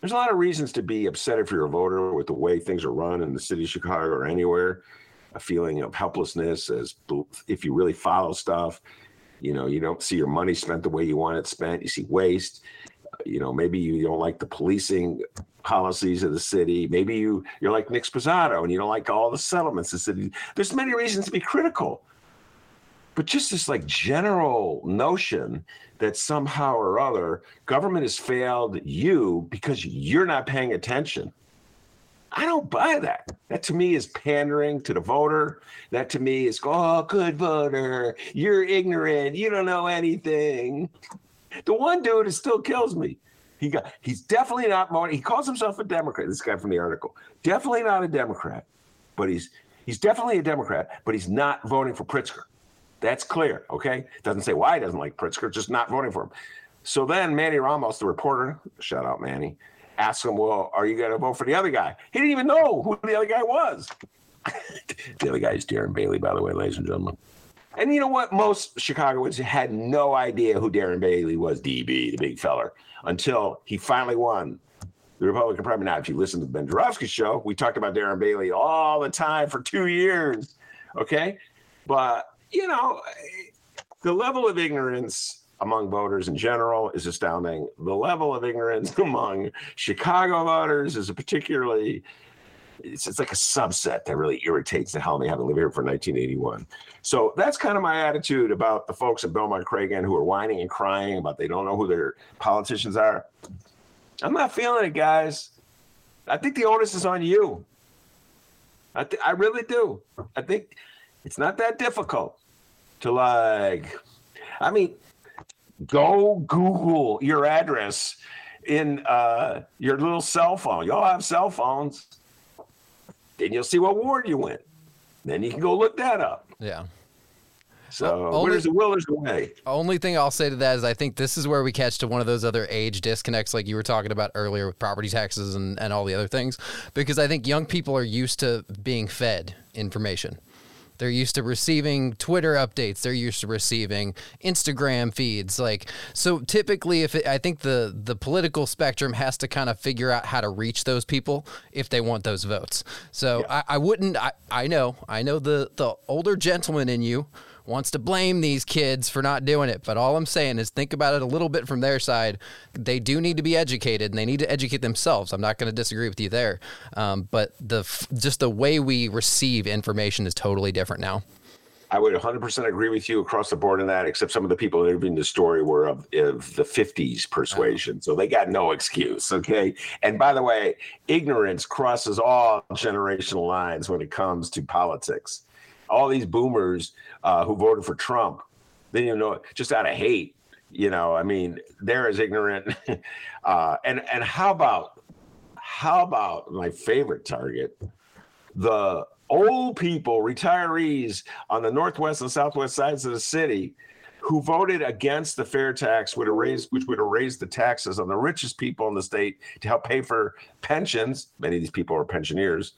There's a lot of reasons to be upset if you're a voter with the way things are run in the city of Chicago or anywhere. A feeling of helplessness as if you really follow stuff. You know, you don't see your money spent the way you want it spent. You see waste. Uh, you know, maybe you don't like the policing policies of the city. Maybe you you're like Nick Sposato and you don't like all the settlements the city. There's many reasons to be critical but just this like general notion that somehow or other government has failed you because you're not paying attention. I don't buy that. That to me is pandering to the voter. That to me is, oh, good voter. You're ignorant. You don't know anything. The one dude it still kills me. He got he's definitely not. He calls himself a Democrat. This guy from the article. Definitely not a Democrat, but he's he's definitely a Democrat, but he's not voting for Pritzker. That's clear. Okay. Doesn't say why he doesn't like Pritzker, just not voting for him. So then Manny Ramos, the reporter, shout out Manny, asked him, Well, are you going to vote for the other guy? He didn't even know who the other guy was. the other guy is Darren Bailey, by the way, ladies and gentlemen. And you know what? Most Chicagoans had no idea who Darren Bailey was, DB, the big feller, until he finally won the Republican primary. Now, if you listen to the Ben Joravsky show, we talked about Darren Bailey all the time for two years. Okay. But you know, the level of ignorance among voters in general is astounding. The level of ignorance among Chicago voters is a particularly it's, it's like a subset that really irritates the hell me having lived here for 1981. So that's kind of my attitude about the folks at Belmont Cragin who are whining and crying about they don't know who their politicians are. I'm not feeling it, guys. I think the onus is on you. I, th- I really do. I think it's not that difficult to like, I mean, go Google your address in uh, your little cell phone. Y'all have cell phones. Then you'll see what ward you went. Then you can go look that up. Yeah. So only, where's the will, there's the way. Only thing I'll say to that is I think this is where we catch to one of those other age disconnects like you were talking about earlier with property taxes and, and all the other things. Because I think young people are used to being fed information. They're used to receiving Twitter updates. They're used to receiving Instagram feeds. Like so, typically, if it, I think the the political spectrum has to kind of figure out how to reach those people if they want those votes. So yeah. I, I wouldn't. I, I know. I know the the older gentleman in you wants to blame these kids for not doing it. But all I'm saying is think about it a little bit from their side. They do need to be educated and they need to educate themselves. I'm not going to disagree with you there. Um, but the just the way we receive information is totally different now. I would 100% agree with you across the board on that, except some of the people interviewing the story were of, of the 50s persuasion. So they got no excuse. Okay. And by the way, ignorance crosses all generational lines when it comes to politics. All these boomers uh, who voted for Trump. Then you know, just out of hate. You know, I mean, they're as ignorant. uh, and and how about how about my favorite target, the old people, retirees on the northwest and southwest sides of the city who voted against the fair tax would have raised, which would have raised the taxes on the richest people in the state to help pay for pensions. Many of these people are pensioners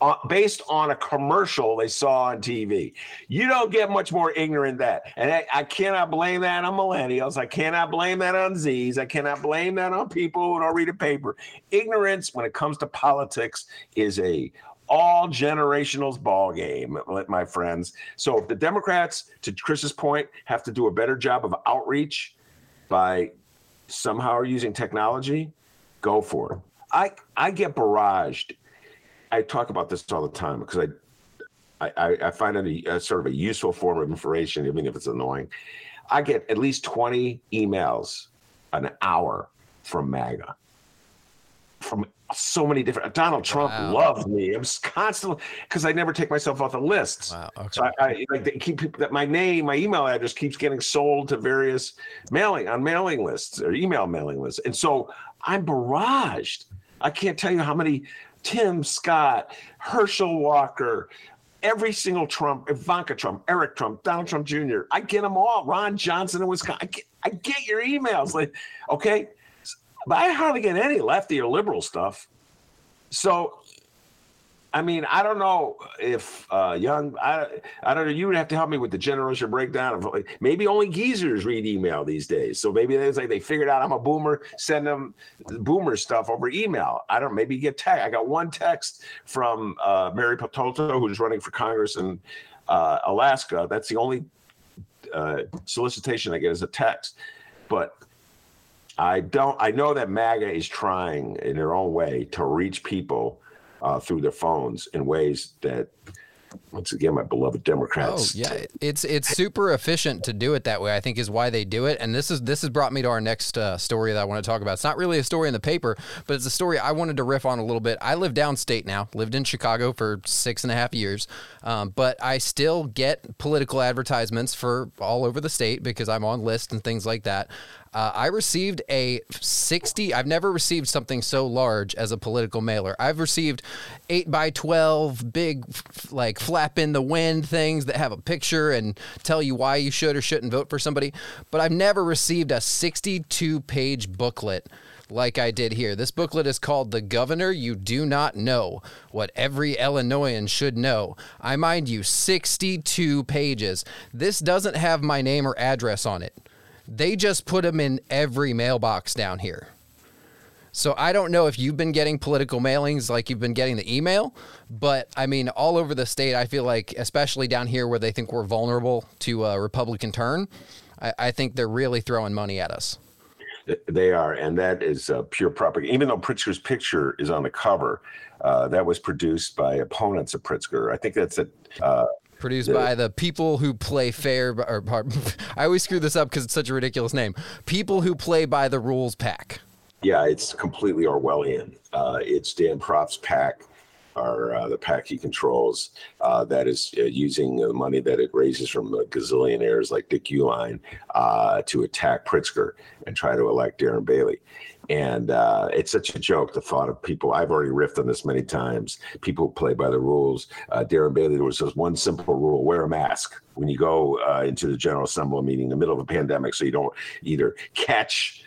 uh, based on a commercial they saw on TV. You don't get much more ignorant than that. And I, I, cannot blame that on millennials. I cannot blame that on Z's. I cannot blame that on people who don't read a paper. Ignorance when it comes to politics is a all generationals ball game, my friends. So if the Democrats, to Chris's point, have to do a better job of outreach by somehow using technology, go for it. I I get barraged I talk about this all the time because I, I, I find it a, a, sort of a useful form of information, even if it's annoying. I get at least 20 emails an hour from MAGA, from so many different. Donald Trump wow. loves me. I'm constantly because I never take myself off the lists. Wow. Okay. So I, I like they keep that my name, my email address keeps getting sold to various mailing on mailing lists or email mailing lists, and so I'm barraged. I can't tell you how many Tim Scott, Herschel Walker, every single Trump, Ivanka Trump, Eric Trump, Donald Trump Jr. I get them all. Ron Johnson in Wisconsin. I get, I get your emails. Like, okay, but I hardly get any lefty or liberal stuff. So I mean, I don't know if uh, young, I, I don't know. You would have to help me with the generation breakdown of maybe only geezers read email these days. So maybe it's like they figured out I'm a boomer, send them boomer stuff over email. I don't maybe get text. I got one text from uh, Mary Peltola, who's running for Congress in uh, Alaska. That's the only uh, solicitation I get is a text. But I don't, I know that MAGA is trying in their own way to reach people uh, through their phones in ways that once again, my beloved Democrats. Oh yeah, it's it's super efficient to do it that way. I think is why they do it. And this is this has brought me to our next uh, story that I want to talk about. It's not really a story in the paper, but it's a story I wanted to riff on a little bit. I live downstate now. Lived in Chicago for six and a half years, um, but I still get political advertisements for all over the state because I'm on lists and things like that. Uh, I received a 60. I've never received something so large as a political mailer. I've received 8 by 12 big, like flap in the wind things that have a picture and tell you why you should or shouldn't vote for somebody. But I've never received a 62 page booklet like I did here. This booklet is called The Governor You Do Not Know What Every Illinoisan Should Know. I mind you, 62 pages. This doesn't have my name or address on it. They just put them in every mailbox down here. So I don't know if you've been getting political mailings like you've been getting the email, but I mean, all over the state, I feel like, especially down here where they think we're vulnerable to a Republican turn, I, I think they're really throwing money at us. They are, and that is uh, pure propaganda. Even though Pritzker's picture is on the cover, uh, that was produced by opponents of Pritzker. I think that's a uh, Produced by the people who play fair, or, or I always screw this up because it's such a ridiculous name. People who play by the rules PAC. Yeah, it's completely Orwellian. Uh, it's Dan Proft's PAC, or uh, the PAC he controls, uh, that is uh, using the money that it raises from gazillionaires like Dick Uihlein uh, to attack Pritzker and try to elect Darren Bailey. And uh, it's such a joke, the thought of people. I've already riffed on this many times. People play by the rules. Uh, Darren Bailey, there was just one simple rule wear a mask when you go uh, into the General Assembly meeting in the middle of a pandemic so you don't either catch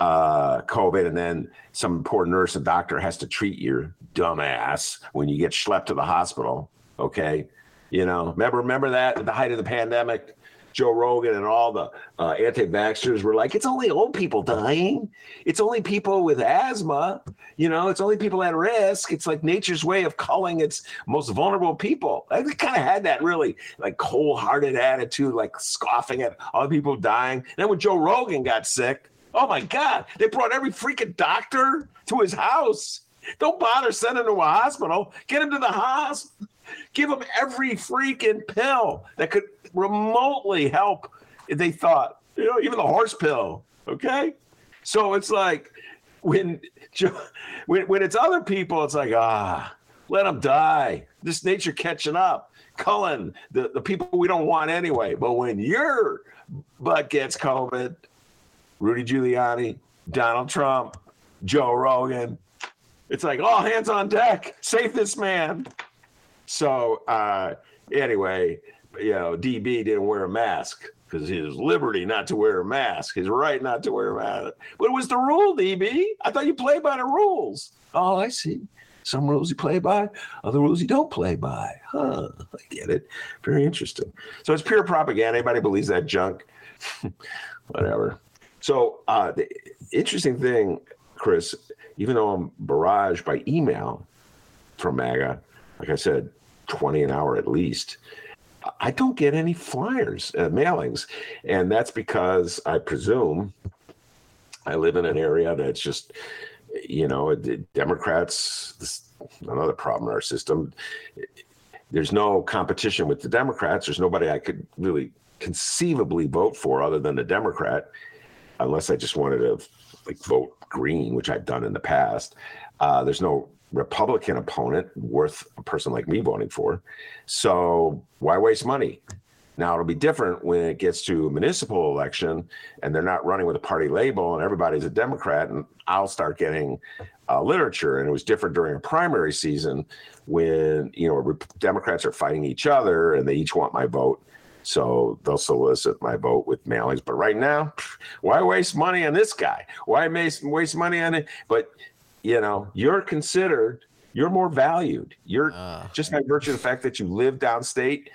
uh, COVID and then some poor nurse or doctor has to treat your dumbass when you get schlepped to the hospital. Okay. You know, remember, remember that at the height of the pandemic? Joe Rogan and all the uh, anti-vaxxers were like, it's only old people dying. It's only people with asthma. You know, it's only people at risk. It's like nature's way of culling its most vulnerable people. I kind of had that really like cold-hearted attitude, like scoffing at other people dying. And then when Joe Rogan got sick, oh my God, they brought every freaking doctor to his house. Don't bother sending him to a hospital. Get him to the hospital. Give them every freaking pill that could remotely help they thought, you know, even the horse pill. Okay. So it's like when when when it's other people, it's like, ah, let them die. This nature catching up. Cullen, the, the people we don't want anyway. But when your butt gets COVID, Rudy Giuliani, Donald Trump, Joe Rogan, it's like all hands on deck. Save this man. So uh, anyway, you know, DB didn't wear a mask because his liberty not to wear a mask, his right not to wear a mask. But it was the rule, DB. I thought you played by the rules. Oh, I see. Some rules you play by, other rules you don't play by. Huh, I get it. Very interesting. So it's pure propaganda. Anybody believes that junk? Whatever. So uh, the interesting thing, Chris, even though I'm barraged by email from MAGA, like I said, 20 an hour at least, I don't get any flyers, uh, mailings. And that's because I presume I live in an area that's just, you know, Democrats, this, another problem in our system. There's no competition with the Democrats. There's nobody I could really conceivably vote for other than a Democrat, unless I just wanted to like vote green, which I've done in the past. Uh, there's no Republican opponent worth a person like me voting for. So why waste money? Now it'll be different when it gets to a municipal election and they're not running with a party label and everybody's a Democrat and I'll start getting uh, literature. And it was different during a primary season when you know Democrats are fighting each other and they each want my vote. So they'll solicit my vote with mailings. But right now, why waste money on this guy? Why waste money on it? But you know, you're considered, you're more valued. You're uh, just by virtue of the fact that you live downstate,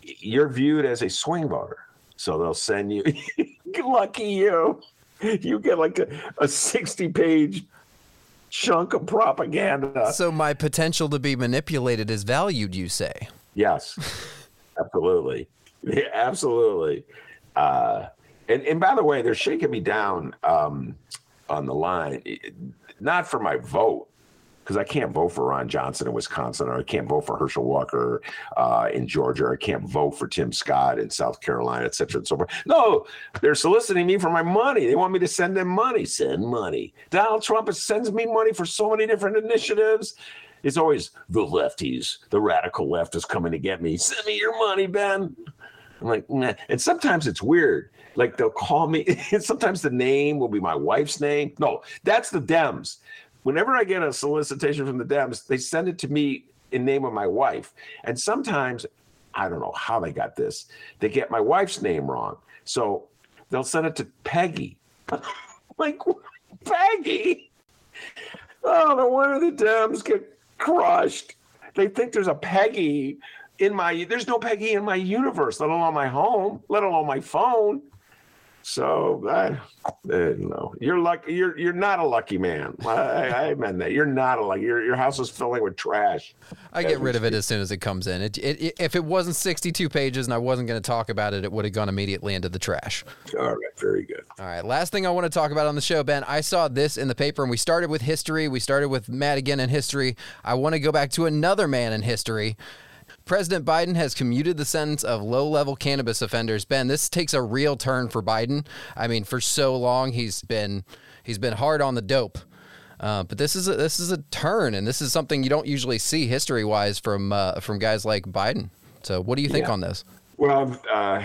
you're viewed as a swing voter. So they'll send you, lucky you, you get like a, a 60 page chunk of propaganda. So my potential to be manipulated is valued, you say? Yes, absolutely. Yeah, absolutely. Uh, and, and by the way, they're shaking me down um, on the line not for my vote because I can't vote for Ron Johnson in Wisconsin, or I can't vote for Herschel Walker uh, in Georgia, or I can't vote for Tim Scott in South Carolina, et cetera, and so forth. No, they're soliciting me for my money. They want me to send them money. Send money. Donald Trump sends me money for so many different initiatives. It's always the lefties, the radical left is coming to get me. Send me your money, Ben. I'm like, nah. and sometimes it's weird like they'll call me. sometimes the name will be my wife's name. No, that's the Dems. Whenever I get a solicitation from the Dems, they send it to me in name of my wife. And sometimes I don't know how they got this. They get my wife's name wrong. So they'll send it to Peggy. like Peggy. Oh, no wonder the Dems get crushed. They think there's a Peggy in my there's no Peggy in my universe, let alone my home, let alone my phone. So I, uh, no, you're lucky. You're you're not a lucky man. I, I meant that. You're not a lucky. Your your house is filling with trash. I get rid of it as soon as it comes in. It, it, it, if it wasn't 62 pages and I wasn't going to talk about it, it would have gone immediately into the trash. All right, very good. All right, last thing I want to talk about on the show, Ben. I saw this in the paper, and we started with history. We started with Madigan in history. I want to go back to another man in history. President Biden has commuted the sentence of low level cannabis offenders. Ben, this takes a real turn for Biden. I mean, for so long he's been he's been hard on the dope. Uh, but this is a, this is a turn, and this is something you don't usually see history wise from uh, from guys like Biden. So, what do you think yeah. on this? Well, uh,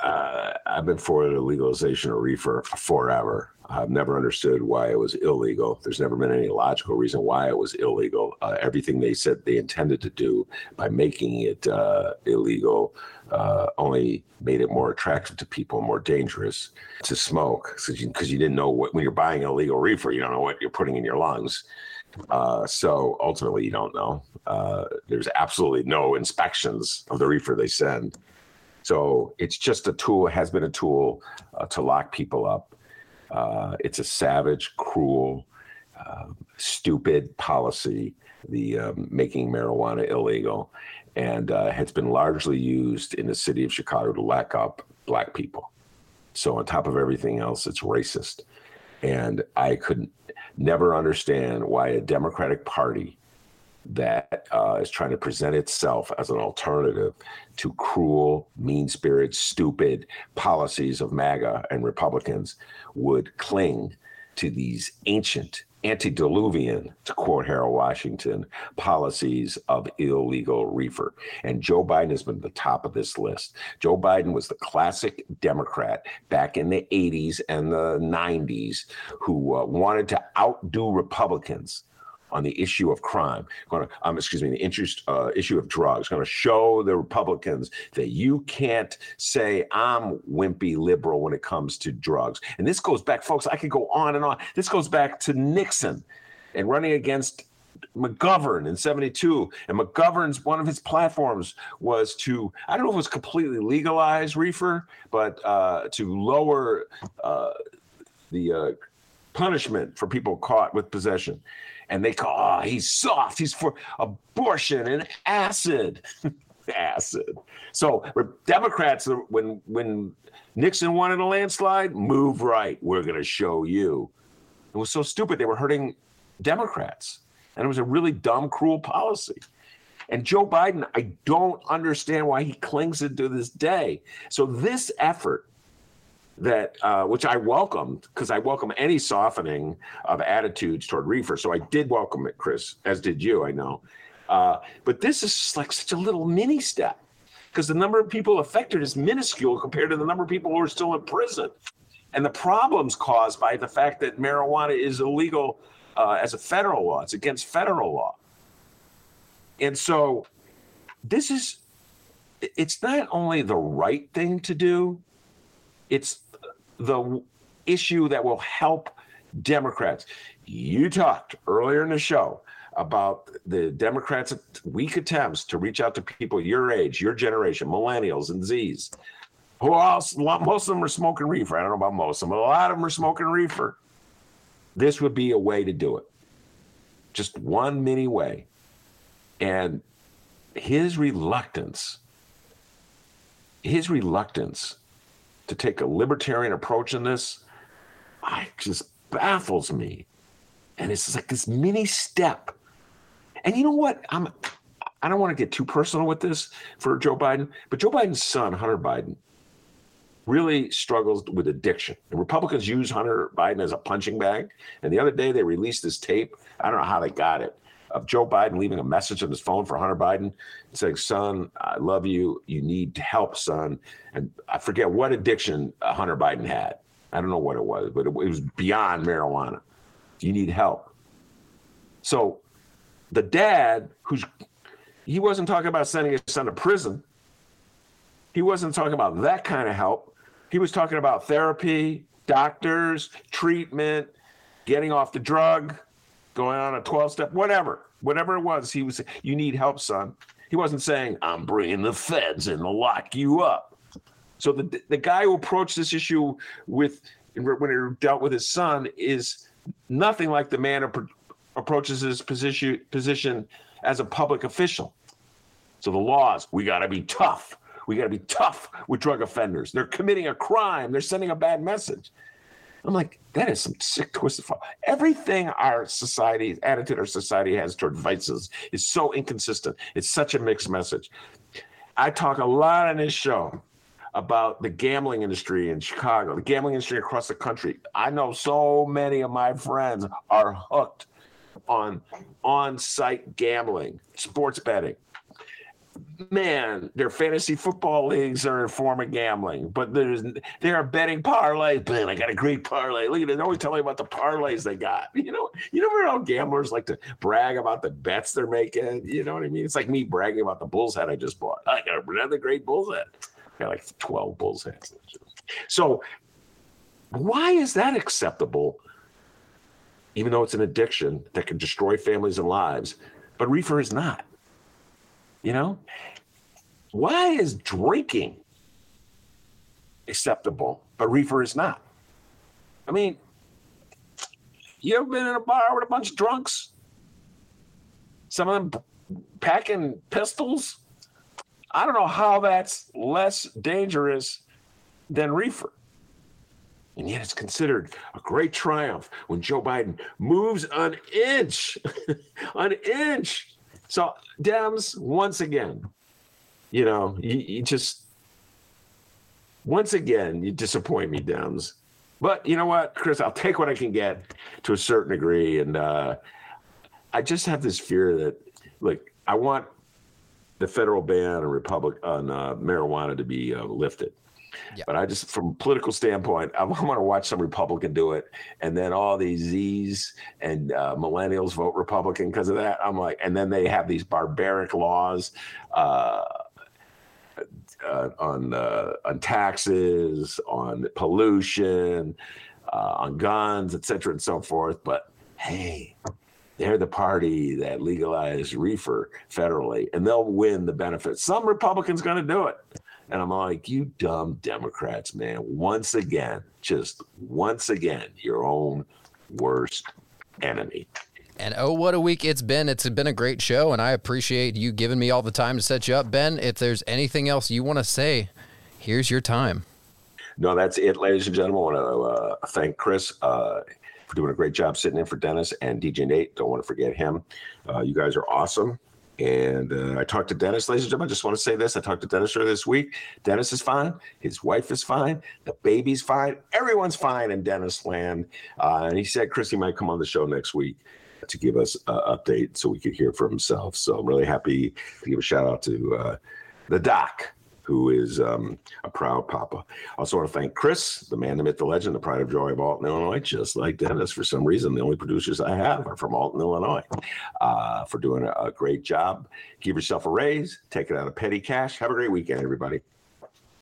uh, I've been for the legalization of reefer forever. I've never understood why it was illegal. There's never been any logical reason why it was illegal. Uh, everything they said they intended to do by making it uh, illegal uh, only made it more attractive to people, more dangerous to smoke because you, you, didn't know what when you're buying illegal reefer, you don't know what you're putting in your lungs. Uh, so ultimately, you don't know. Uh, there's absolutely no inspections of the reefer they send. So it's just a tool, has been a tool uh, to lock people up. Uh, it's a savage, cruel, uh, stupid policy, the um, making marijuana illegal, and uh, has been largely used in the city of Chicago to lock up black people. So, on top of everything else, it's racist. And I could never understand why a Democratic Party that uh, is trying to present itself as an alternative to cruel, mean spirited, stupid policies of MAGA and Republicans would cling to these ancient, antediluvian, to quote Harold Washington, policies of illegal reefer. And Joe Biden has been at the top of this list. Joe Biden was the classic Democrat back in the 80s and the 90s who uh, wanted to outdo Republicans on the issue of crime, going to, um, excuse me, the interest uh, issue of drugs, going to show the Republicans that you can't say I'm wimpy liberal when it comes to drugs. And this goes back, folks. I could go on and on. This goes back to Nixon and running against McGovern in 72. And McGovern's one of his platforms was to, I don't know if it was completely legalize reefer, but uh, to lower uh, the uh, punishment for people caught with possession. And they call, oh, he's soft. He's for abortion and acid. acid. So Democrats, uh, when when Nixon wanted a landslide, move right. We're going to show you. It was so stupid. They were hurting Democrats. And it was a really dumb, cruel policy. And Joe Biden, I don't understand why he clings to this day. So this effort that uh, which I welcomed because I welcome any softening of attitudes toward reefer. So I did welcome it, Chris, as did you. I know, uh, but this is like such a little mini step because the number of people affected is minuscule compared to the number of people who are still in prison, and the problems caused by the fact that marijuana is illegal uh, as a federal law. It's against federal law, and so this is. It's not only the right thing to do, it's the issue that will help Democrats. You talked earlier in the show about the Democrats' weak attempts to reach out to people your age, your generation, millennials and Zs. Who else? Most of them are smoking reefer. I don't know about most of them, but a lot of them are smoking reefer. This would be a way to do it. Just one mini way. And his reluctance, his reluctance to take a libertarian approach in this, I just baffles me. And it's like this mini step. And you know what? I'm I don't want to get too personal with this for Joe Biden, but Joe Biden's son, Hunter Biden, really struggles with addiction. The Republicans use Hunter Biden as a punching bag. And the other day they released this tape. I don't know how they got it of Joe Biden leaving a message on his phone for Hunter Biden saying, Son, I love you. You need help, son. And I forget what addiction uh, Hunter Biden had. I don't know what it was, but it, it was beyond marijuana. You need help. So the dad, who's he wasn't talking about sending his son to prison. He wasn't talking about that kind of help. He was talking about therapy, doctors, treatment, getting off the drug, going on a 12 step, whatever, whatever it was, he was, you need help, son. He wasn't saying, I'm bringing the feds in to lock you up. So the, the guy who approached this issue with, when he dealt with his son, is nothing like the man who approaches his position, position as a public official. So the laws, we got to be tough. We got to be tough with drug offenders. They're committing a crime. They're sending a bad message. I'm like, that is some sick twisted thought. Everything our society, attitude our society has toward vices is so inconsistent. It's such a mixed message. I talk a lot on this show about the gambling industry in Chicago, the gambling industry across the country. I know so many of my friends are hooked on on-site gambling, sports betting man, their fantasy football leagues are a form of gambling, but there's they are betting parlays. Man, I got a great parlay. Look at it. They're always telling me about the parlays they got. You know, you know how gamblers like to brag about the bets they're making. You know what I mean? It's like me bragging about the Bulls head I just bought. I got another great Bulls head. I got like 12 Bulls heads. So why is that acceptable? Even though it's an addiction that can destroy families and lives, but reefer is not. You know, why is drinking acceptable, but reefer is not? I mean, you ever been in a bar with a bunch of drunks? Some of them packing pistols? I don't know how that's less dangerous than reefer. And yet it's considered a great triumph when Joe Biden moves an inch, an inch so Dems, once again, you know, you, you just once again you disappoint me, Dems. But you know what, Chris, I'll take what I can get to a certain degree, and uh, I just have this fear that, look, I want the federal ban on republic on uh, marijuana to be uh, lifted. Yeah. But I just, from a political standpoint, I want to watch some Republican do it, and then all these Z's and uh, millennials vote Republican because of that. I'm like, and then they have these barbaric laws uh, uh, on uh, on taxes, on pollution, uh, on guns, et cetera, and so forth. But hey, they're the party that legalized reefer federally, and they'll win the benefits. Some Republicans going to do it. And I'm like, you dumb Democrats, man. Once again, just once again, your own worst enemy. And oh, what a week it's been. It's been a great show, and I appreciate you giving me all the time to set you up. Ben, if there's anything else you want to say, here's your time. No, that's it, ladies and gentlemen. I want to uh, thank Chris uh, for doing a great job sitting in for Dennis and DJ Nate. Don't want to forget him. Uh, you guys are awesome. And uh, I talked to Dennis, ladies and gentlemen. I just want to say this. I talked to Dennis earlier this week. Dennis is fine. His wife is fine. The baby's fine. Everyone's fine in Dennis land. Uh, and he said Chrissy might come on the show next week to give us an update so we could hear for himself. So I'm really happy to give a shout out to uh, the doc who is um, a proud papa. I also want to thank Chris, the man, the myth, the legend, the pride of joy of Alton, Illinois, just like Dennis. For some reason, the only producers I have are from Alton, Illinois, uh, for doing a, a great job. Give yourself a raise, take it out of petty cash. Have a great weekend, everybody.